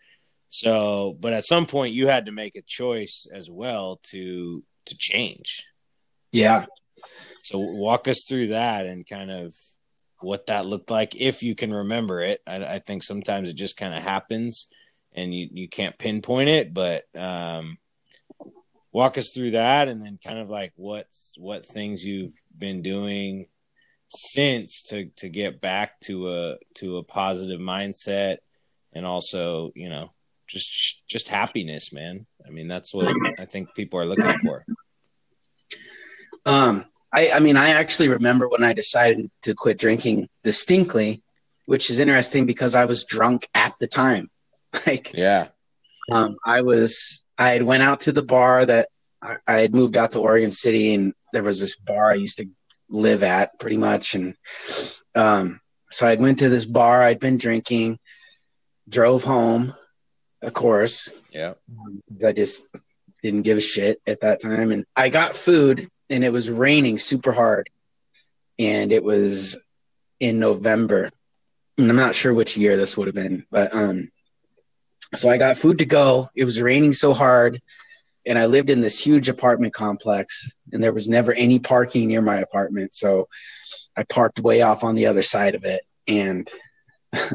So, but at some point you had to make a choice as well to to change. Yeah. So walk us through that and kind of what that looked like if you can remember it. I, I think sometimes it just kind of happens and you, you can't pinpoint it, but um, walk us through that and then kind of like what's what things you've been doing since to to get back to a to a positive mindset and also you know just just happiness man i mean that's what i think people are looking for um i i mean i actually remember when i decided to quit drinking distinctly which is interesting because i was drunk at the time [LAUGHS] like yeah um i was i had went out to the bar that I, I had moved out to Oregon City, and there was this bar I used to live at pretty much, and um, so I went to this bar. I'd been drinking, drove home, of course. Yeah. I just didn't give a shit at that time, and I got food, and it was raining super hard, and it was in November, and I'm not sure which year this would have been, but um, so I got food to go. It was raining so hard and I lived in this huge apartment complex, and there was never any parking near my apartment. So I parked way off on the other side of it, and [LAUGHS] this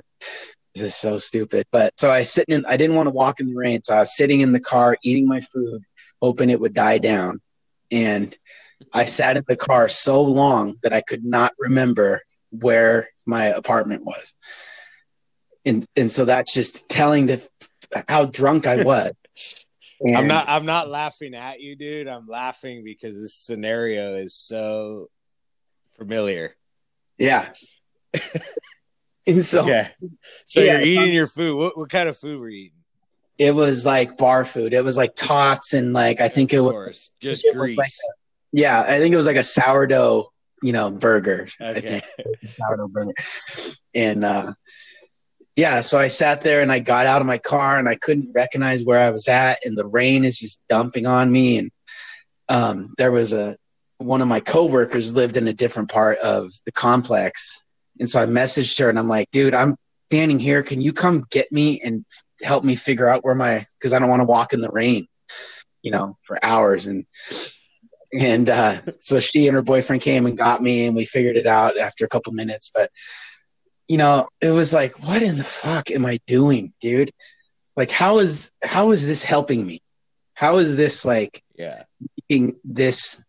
is so stupid. But so I sitting in. I didn't want to walk in the rain, so I was sitting in the car eating my food, hoping it would die down. And I sat in the car so long that I could not remember where my apartment was. And and so that's just telling to how drunk I was. And I'm not I'm not laughing at you, dude. I'm laughing because this scenario is so familiar. Yeah. [LAUGHS] and so okay. So yeah, you're eating your food. What what kind of food were you eating? It was like bar food. It was like tots and like I think it was just grease. Like a, yeah, I think it was like a sourdough, you know, burger. Okay. I think sourdough burger. And uh yeah, so I sat there and I got out of my car and I couldn't recognize where I was at, and the rain is just dumping on me. And um, there was a one of my coworkers lived in a different part of the complex, and so I messaged her and I'm like, "Dude, I'm standing here. Can you come get me and help me figure out where my because I don't want to walk in the rain, you know, for hours." And and uh, so she and her boyfriend came and got me, and we figured it out after a couple minutes, but you know, it was like, what in the fuck am I doing, dude? Like, how is how is this helping me? How is this like yeah making this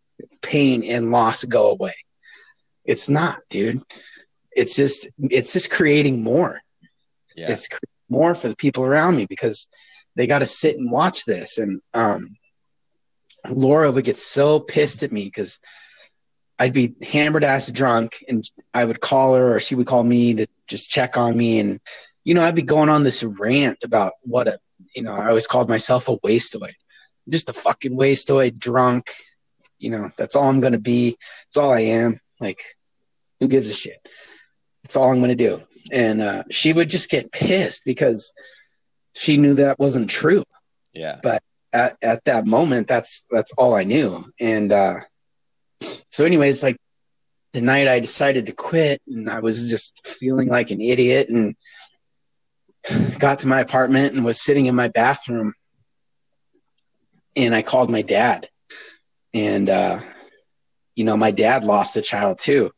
pain and loss go away? It's not, dude. It's just it's just creating more. Yeah. It's more for the people around me because they got to sit and watch this. And um, Laura would get so pissed at me because I'd be hammered ass drunk and I would call her or she would call me to just check on me. And, you know, I'd be going on this rant about what a, you know, I always called myself a wasteoid, just a fucking wasteoid drunk. You know, that's all I'm going to be. That's all I am. Like, who gives a shit? That's all I'm going to do. And uh, she would just get pissed because she knew that wasn't true. Yeah. But at, at that moment, that's, that's all I knew. And, uh, so anyways like the night i decided to quit and i was just feeling like an idiot and got to my apartment and was sitting in my bathroom. And i called my dad. And uh you know my dad lost a child too.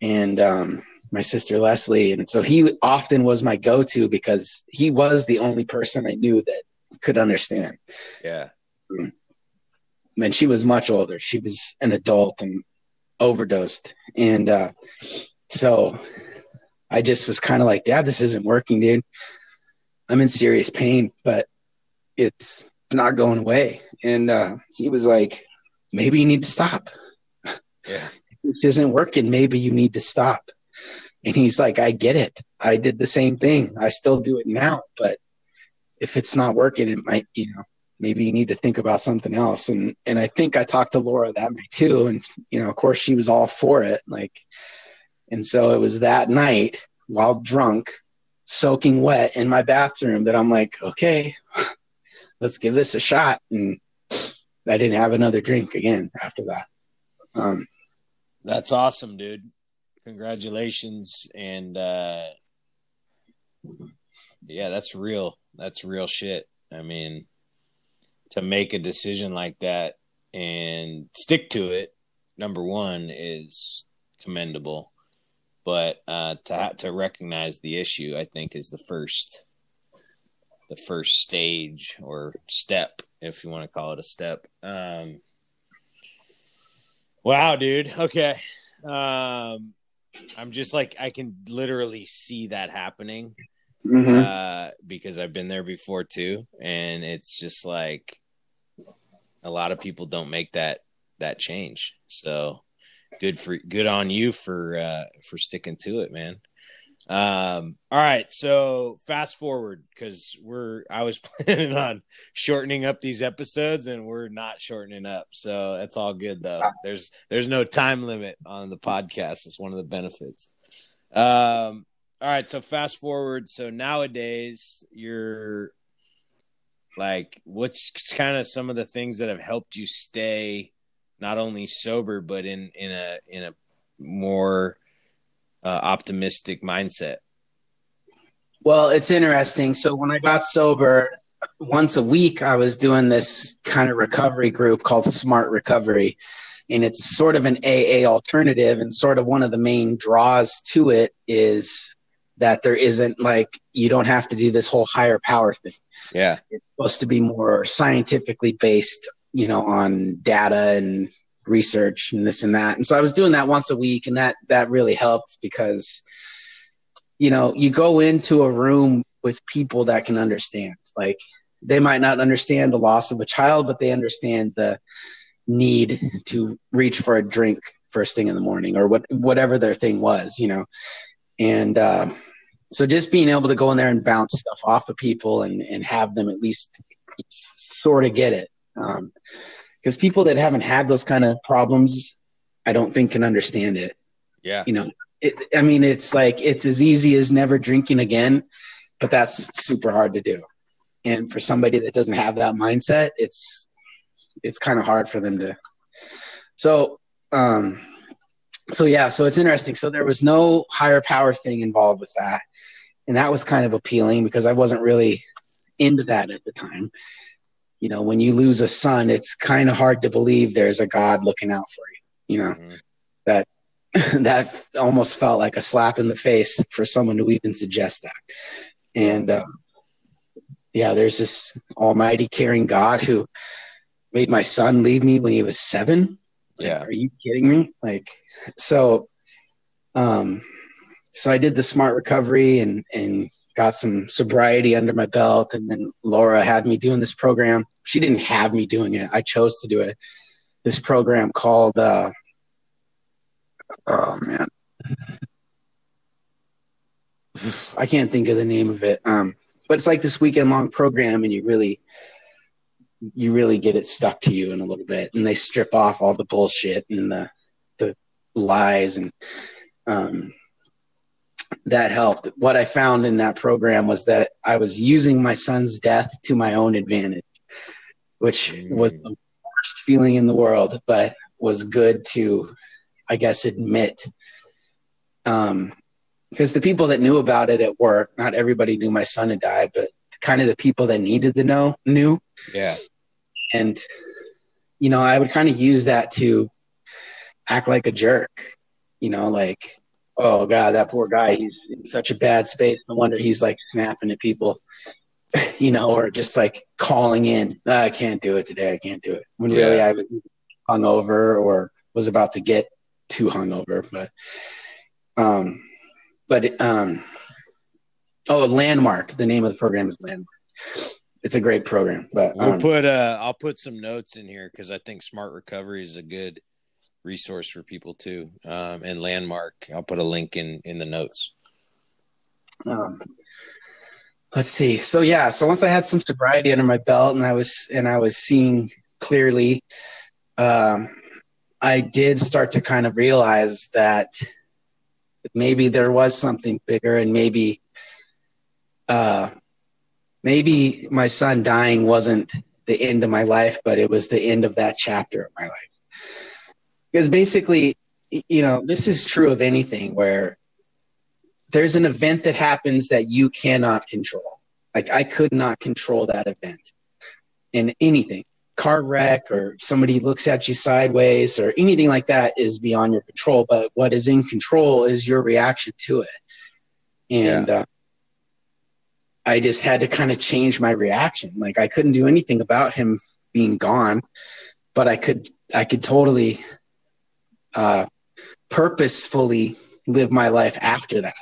And um my sister leslie. And so he often was my go-to because he was the only person i knew that could understand yeah and she was much older. She was an adult and overdosed. And uh, so I just was kind of like, Dad, this isn't working, dude. I'm in serious pain, but it's not going away. And uh, he was like, maybe you need to stop. Yeah. [LAUGHS] It isn't working. Maybe you need to stop. And he's like, I get it. I did the same thing. I still do it now, but if it's not working, it might, you know, maybe you need to think about something else. And and I think I talked to Laura that night too. And you know, of course she was all for it. Like and so it was that night while drunk, soaking wet in my bathroom that I'm like, okay, [LAUGHS] let's give this a shot. And I didn't have another drink again after that. Um, that's awesome, dude. Congratulations. And uh yeah, that's real. That's real shit. I mean, to make a decision like that and stick to it, number one, is commendable. But uh, to to recognize the issue, I think, is the first the first stage or step, if you want to call it a step. Um, wow, dude. Okay. Um, I'm just like I can literally see that happening mm-hmm. uh, because I've been there before too, and it's just like a lot of people don't make that that change. So good for good on you for uh, for sticking to it, man. Um, all right, so fast forward because we're I was [LAUGHS] planning on shortening up these episodes and we're not shortening up, so that's all good though. There's there's no time limit on the podcast. It's one of the benefits. Um, all right, so fast forward. So nowadays you're like, what's kind of some of the things that have helped you stay not only sober but in in a in a more uh, optimistic mindset? Well, it's interesting. So when I got sober, once a week, I was doing this kind of recovery group called Smart Recovery. And it's sort of an AA alternative. And sort of one of the main draws to it is that there isn't like, you don't have to do this whole higher power thing. Yeah. It's supposed to be more scientifically based, you know, on data and research and this and that. And so I was doing that once a week and that that really helped because you know, you go into a room with people that can understand. Like they might not understand the loss of a child, but they understand the need to reach for a drink first thing in the morning or what whatever their thing was, you know. And uh, so just being able to go in there and bounce stuff off of people and, and have them at least sort of get it. Um, because people that haven't had those kind of problems, I don't think can understand it. Yeah. You know, it, I mean, it's like it's as easy as never drinking again, but that's super hard to do. And for somebody that doesn't have that mindset, it's it's kind of hard for them to. So, um, so yeah, so it's interesting. So there was no higher power thing involved with that, and that was kind of appealing because I wasn't really into that at the time you know, when you lose a son, it's kind of hard to believe there's a God looking out for you. You know, mm-hmm. that [LAUGHS] that almost felt like a slap in the face for someone to even suggest that. And uh, yeah, there's this almighty caring God who made my son leave me when he was seven. Yeah. Are you kidding me? Like, so, um, so I did the smart recovery and, and got some sobriety under my belt. And then Laura had me doing this program. She didn't have me doing it. I chose to do it. This program called, uh, oh man, I can't think of the name of it. Um, but it's like this weekend long program and you really, you really get it stuck to you in a little bit and they strip off all the bullshit and the, the lies and, um, that helped. What I found in that program was that I was using my son's death to my own advantage, which was the worst feeling in the world, but was good to, I guess, admit. Um, because the people that knew about it at work, not everybody knew my son had died, but kind of the people that needed to know knew. Yeah. And, you know, I would kind of use that to act like a jerk, you know, like, oh god, that poor guy, he's in such a bad space. No wonder he's like snapping at people, [LAUGHS] you know, or just like calling in, oh, I can't do it today, I can't do it. When yeah. really I was hungover or was about to get too hungover, but um, but um, oh, Landmark. The name of the program is Landmark. It's a great program, but we'll um, put uh, I'll put some notes in here because I think Smart Recovery is a good resource for people too. Um, and landmark, I'll put a link in in the notes. Um, let's see. So yeah, so once I had some sobriety under my belt and I was and I was seeing clearly, um, I did start to kind of realize that maybe there was something bigger and maybe uh, maybe my son dying wasn't the end of my life, but it was the end of that chapter of my life. Because basically you know this is true of anything where there's an event that happens that you cannot control. Like i could not control that event in anything. Car wreck or somebody looks at you sideways or anything like that is beyond your control but what is in control is your reaction to it. And yeah. uh, i just had to kind of change my reaction. Like i couldn't do anything about him being gone but i could i could totally uh, purposefully live my life after that.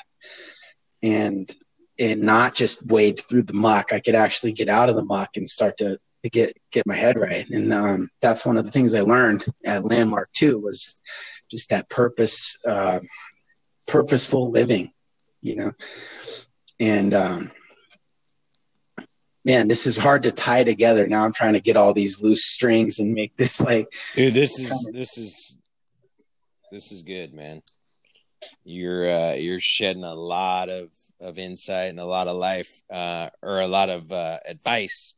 And and not just wade through the muck i could actually get out of the muck and start to, to get get my head right. And um, that's one of the things i learned at landmark too was just that purpose uh, purposeful living you know, and um, man, this is hard to tie together. Now I'm trying to get all these loose strings and make this like, dude, this is this is this is good, man. You're uh, you're shedding a lot of of insight and a lot of life, uh, or a lot of uh, advice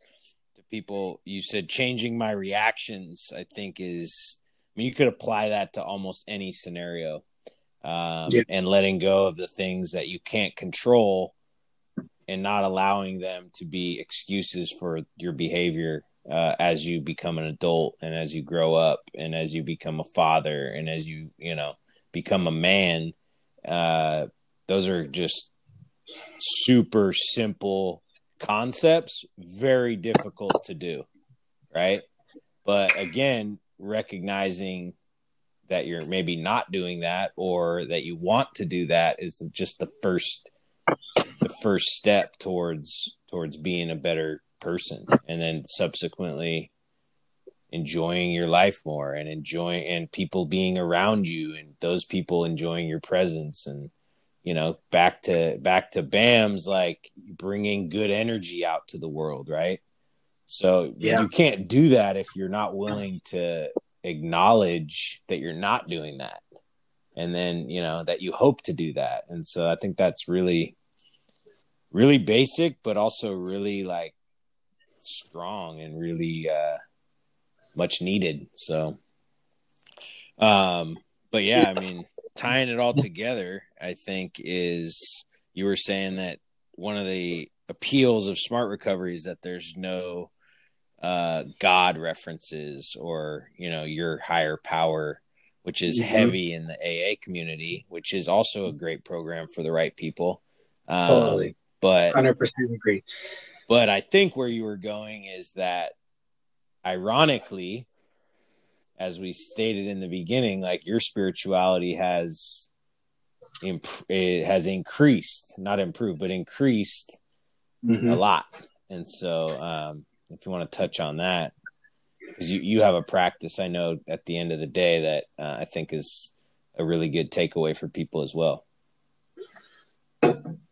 to people. You said changing my reactions. I think is. I mean, you could apply that to almost any scenario, um, yeah. and letting go of the things that you can't control and not allowing them to be excuses for your behavior uh, as you become an adult and as you grow up and as you become a father and as you you know become a man uh, those are just super simple concepts very difficult to do right? But again recognizing that you're maybe not doing that or that you want to do that is just the first the first step towards towards being a better person and then subsequently enjoying your life more and enjoying and people being around you and those people enjoying your presence and you know back to back to bam's like bringing good energy out to the world right so yeah. you can't do that if you're not willing to acknowledge that you're not doing that and then you know that you hope to do that and so i think that's really really basic, but also really like strong and really uh, much needed. So, um, but yeah, I mean, tying it all together, I think is you were saying that one of the appeals of smart recovery is that there's no uh, God references or you know your higher power, which is mm-hmm. heavy in the AA community, which is also a great program for the right people. Um, totally. But 100% agree. But I think where you were going is that ironically, as we stated in the beginning, like your spirituality has imp- it has increased, not improved, but increased mm-hmm. a lot. And so, um, if you want to touch on that, because you, you have a practice, I know at the end of the day that uh, I think is a really good takeaway for people as well.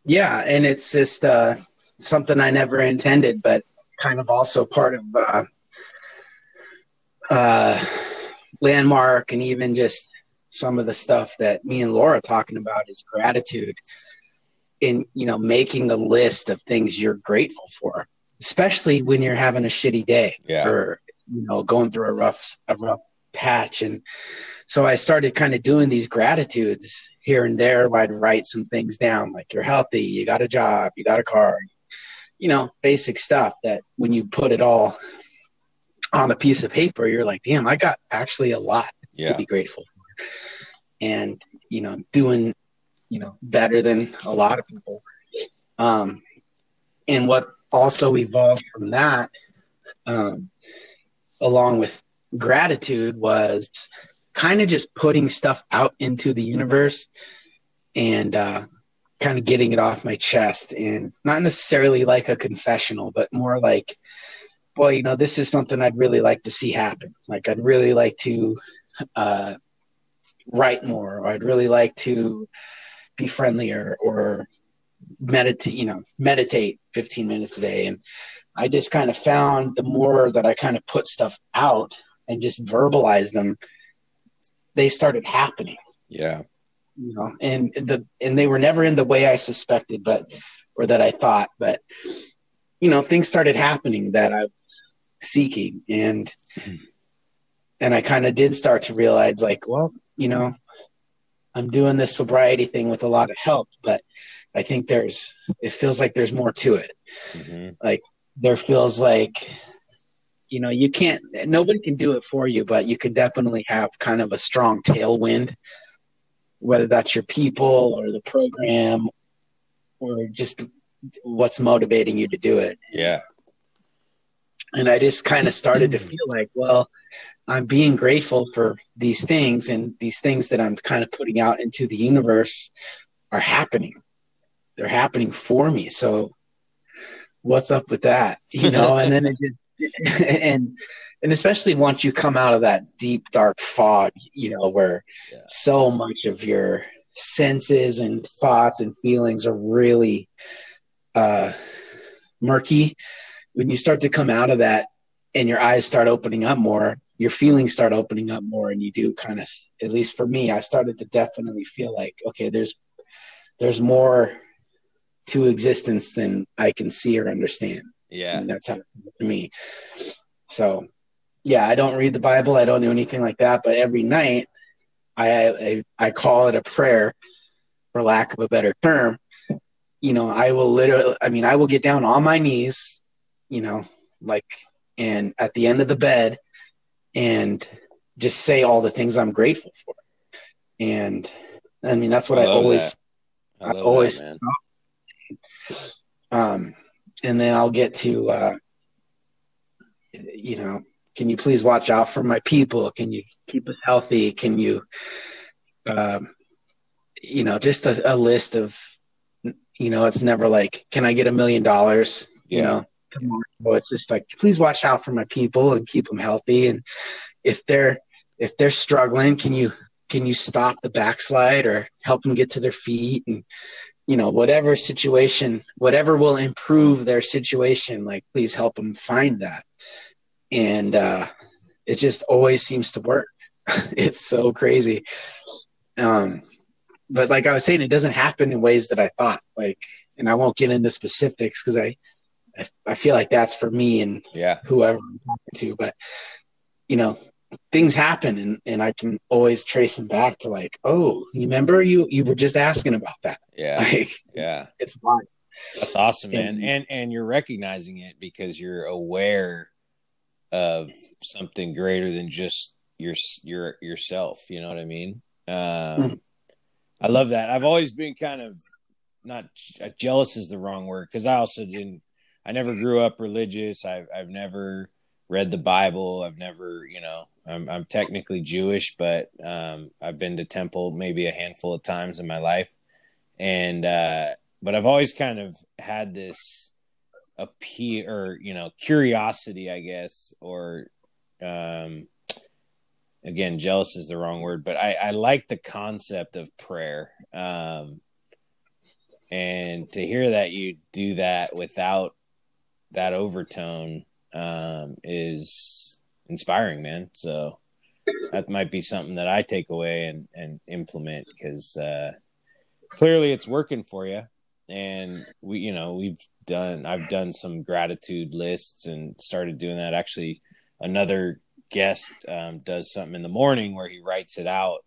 Yeah, and it's just uh, something I never intended, but kind of also part of uh, uh, landmark and even just some of the stuff that me and Laura talking about is gratitude in you know making a list of things you're grateful for, especially when you're having a shitty day yeah. or you know going through a rough a rough patch and so I started kind of doing these gratitudes here and there. I'd write some things down, like you're healthy, you got a job, you got a car, you know, basic stuff that when you put it all on a piece of paper, you're like, damn, I got actually a lot yeah. to be grateful for. And, you know, doing, you know, better than a lot of people. Um, and what also evolved from that, um, along with gratitude was kind of just putting stuff out into the universe and uh, kind of getting it off my chest and not necessarily like a confessional, but more like, boy you know, this is something I'd really like to see happen. Like, I'd really like to uh, write more, or I'd really like to be friendlier or meditate, you know, meditate 15 minutes a day. And I just kind of found the more that I kind of put stuff out and just verbalize them, they started happening. Yeah. You know, and the and they were never in the way I suspected, but or that I thought, but you know, things started happening that I was seeking and mm-hmm. and I kind of did start to realize like, well, you know, I'm doing this sobriety thing with a lot of help, but I think there's it feels like there's more to it. Mm-hmm. Like there feels like you know you can't nobody can do it for you but you can definitely have kind of a strong tailwind whether that's your people or the program or just what's motivating you to do it. Yeah. And i just kind of started to feel like well i'm being grateful for these things and these things that i'm kind of putting out into the universe are happening. They're happening for me. So what's up with that? You know and then it just [LAUGHS] and and especially once you come out of that deep dark fog you know where yeah. so much of your senses and thoughts and feelings are really uh, murky, when you start to come out of that and your eyes start opening up more, your feelings start opening up more, and you do kind of, at least for me, I started to definitely feel like, okay, there's there's more to existence than I can see or understand. Yeah, and that's how to me. So, yeah, I don't read the Bible. I don't do anything like that. But every night, I I, I call it a prayer, for lack of a better term. You know, I will literally. I mean, I will get down on my knees. You know, like, and at the end of the bed, and just say all the things I'm grateful for. And I mean, that's what I, I always. I, I always. That, um, and then I'll get to, uh, you know, can you please watch out for my people? Can you keep us healthy? Can you, um, you know, just a, a, list of, you know, it's never like, can I get a million dollars? You know, it's just like, please watch out for my people and keep them healthy. And if they're, if they're struggling, can you, can you stop the backslide or help them get to their feet and you know whatever situation whatever will improve their situation like please help them find that. And uh it just always seems to work. [LAUGHS] It's so crazy. Um but like i was saying it doesn't happen in ways that i thought like and i won't get into specifics because I, I i feel like that's for me and yeah. whoever i'm talking to but you know things happen and, and I can always trace them back to like, oh, you remember you you were just asking about that. Yeah. [LAUGHS] Like, yeah. It's fine. That's awesome, man. And, and and you're recognizing it because you're aware of something greater than just your your yourself. You know what I mean? Um, mm-hmm. I love that. I've always been kind of not jealous is the wrong word because I also didn't. I never grew up religious. I've I've never read the Bible. I've never, you know, I'm, I'm technically Jewish, but um, I've been to temple maybe a handful of times in my life, and uh, but I've always kind of had this appeal or you know curiosity, I guess, or um, again, jealous is the wrong word, but I, I like the concept of prayer. Um, and to hear that you do that without that overtone um, is inspiring, man. So that might be something that I take away and, and implement because uh, clearly it's working for you. And we, you know, we've done, I've done some gratitude lists and started doing that. Actually, another guest um, does something in the morning where he writes it out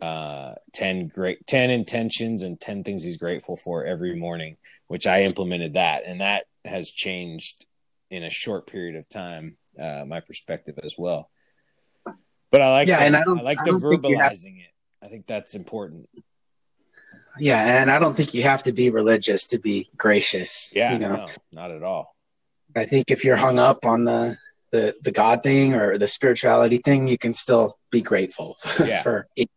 uh 10 great 10 intentions and 10 things he's grateful for every morning which i implemented that and that has changed in a short period of time uh, my perspective as well. But I like, yeah, the, and I, I like the verbalizing have, it. I think that's important. Yeah, and I don't think you have to be religious to be gracious. Yeah, you know? no, not at all. I think if you're hung up on the the the God thing or the spirituality thing, you can still be grateful [LAUGHS] yeah. for it.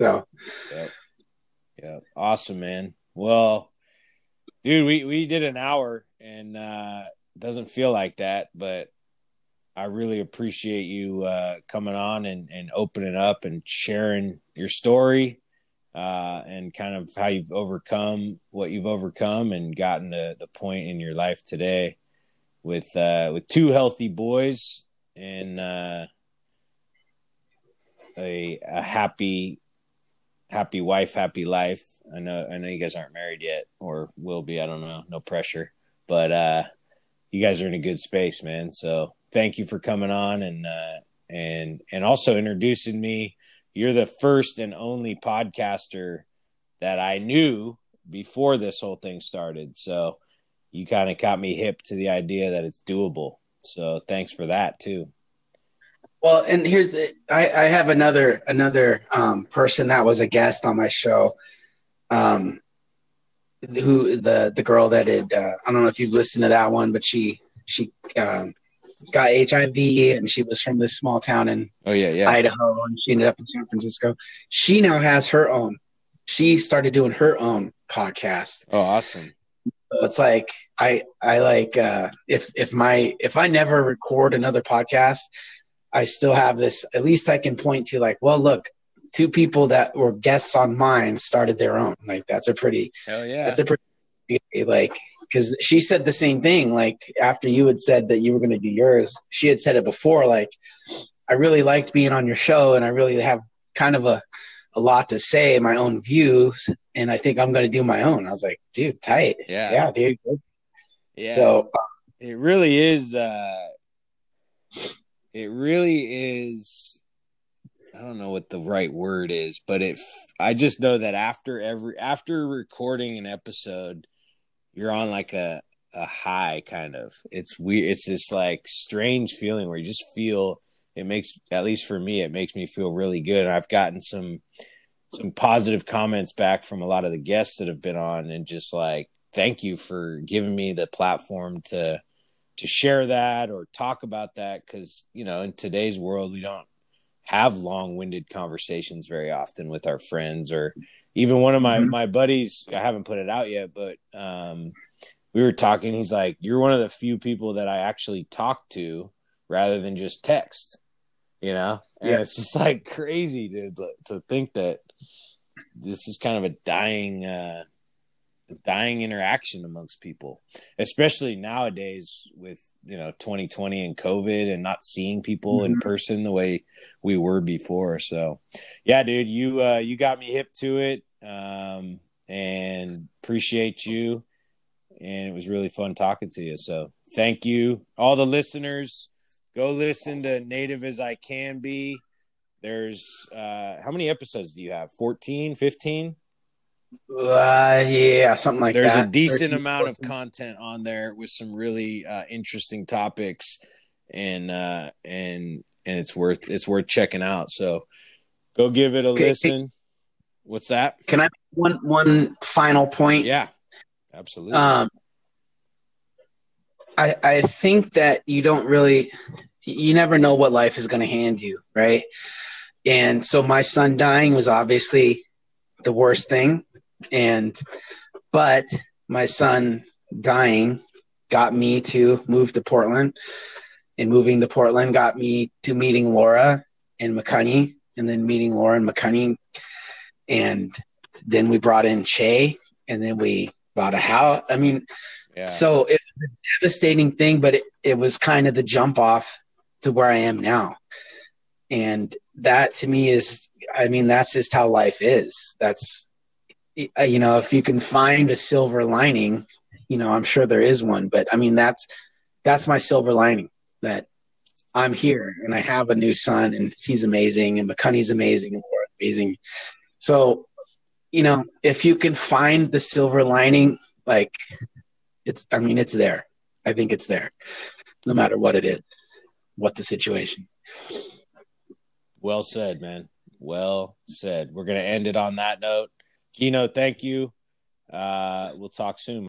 So, yep. yeah, awesome, man. Well, dude, we we did an hour, and uh, doesn't feel like that, but I really appreciate you uh, coming on and, and opening up and sharing your story uh, and kind of how you've overcome what you've overcome and gotten to the point in your life today with uh, with two healthy boys and uh, a, a happy happy wife, happy life. I know I know you guys aren't married yet or will be. I don't know. No pressure, but uh, you guys are in a good space, man. So thank you for coming on and uh, and and also introducing me. You're the first and only podcaster that I knew before this whole thing started. So you kind of got me hip to the idea that it's doable. So thanks for that too. Well, and here's the, I, I have another another um, person that was a guest on my show. Um, who the the girl that had uh, I don't know if you've listened to that one, but she she um, got HIV and she was from this small town in oh yeah yeah Idaho and she ended up in San Francisco. She now has her own. She started doing her own podcast. Oh, awesome! So it's like I I like uh, if if my if I never record another podcast, I still have this. At least I can point to like, well, look, two people that were guests on mine started their own. Like that's a pretty Hell yeah. that's a pretty like because she said the same thing. Like after you had said that you were going to do yours, she had said it before. Like I really liked being on your show, and I really have kind of a a lot to say, my own views, and I think I'm going to do my own. I was like, dude, tight. Yeah. Yeah, dude. yeah. So it really is uh it really is i don't know what the right word is but it i just know that after every after recording an episode you're on like a a high kind of it's weird it's this like strange feeling where you just feel it makes at least for me it makes me feel really good. I've gotten some some positive comments back from a lot of the guests that have been on and just like thank you for giving me the platform to to share that or talk about that. Because you know in today's world we don't have long-winded conversations very often with our friends or even one of my Mhm. my buddies i haven't put it out yet but um we were talking he's like you're one of the few people that i actually talk to rather than just text you know and Yeah. it's just like crazy to to think that this is kind of a dying uh dying interaction amongst people especially nowadays with you know 2020 and covid and not seeing people in Mhm. person the way we were before. So yeah dude you uh you got me hip to it um and appreciate you. And it was really fun talking to you. So thank you. All the listeners go listen to native as i can be. There's uh how many episodes do you have? 14 15 uh, yeah, something like there's that. There's a decent 13, amount of content on there with some really uh, interesting topics and uh and and it's worth it's worth checking out so go give it a Okay. listen what's that Can I one one final point? yeah absolutely Um, I I think that you don't really, you never know what life is going to hand you, right? And so my son dying was obviously the worst thing, and but my son dying got me to move to Portland, and moving to Portland got me to meeting Laura and McCunny, and then meeting Laura and McCunny, and then we brought in Che, and then we bought a house. I mean, yeah so it was a devastating thing, but it, it was kind of the jump off to where I am now. And that to me is, I mean, that's just how life is. That's, Uh, you know, if you can find a silver lining, you know, I'm sure there is one, but I mean, that's, that's my silver lining that I'm here and I have a new son and he's amazing and McCunny's amazing and amazing. So, you know, if you can find the silver lining, like it's, I mean, it's there. I think it's there no matter what it is, what the situation. well said man well said we're gonna end it on that note Geno thank you. Uh we'll talk soon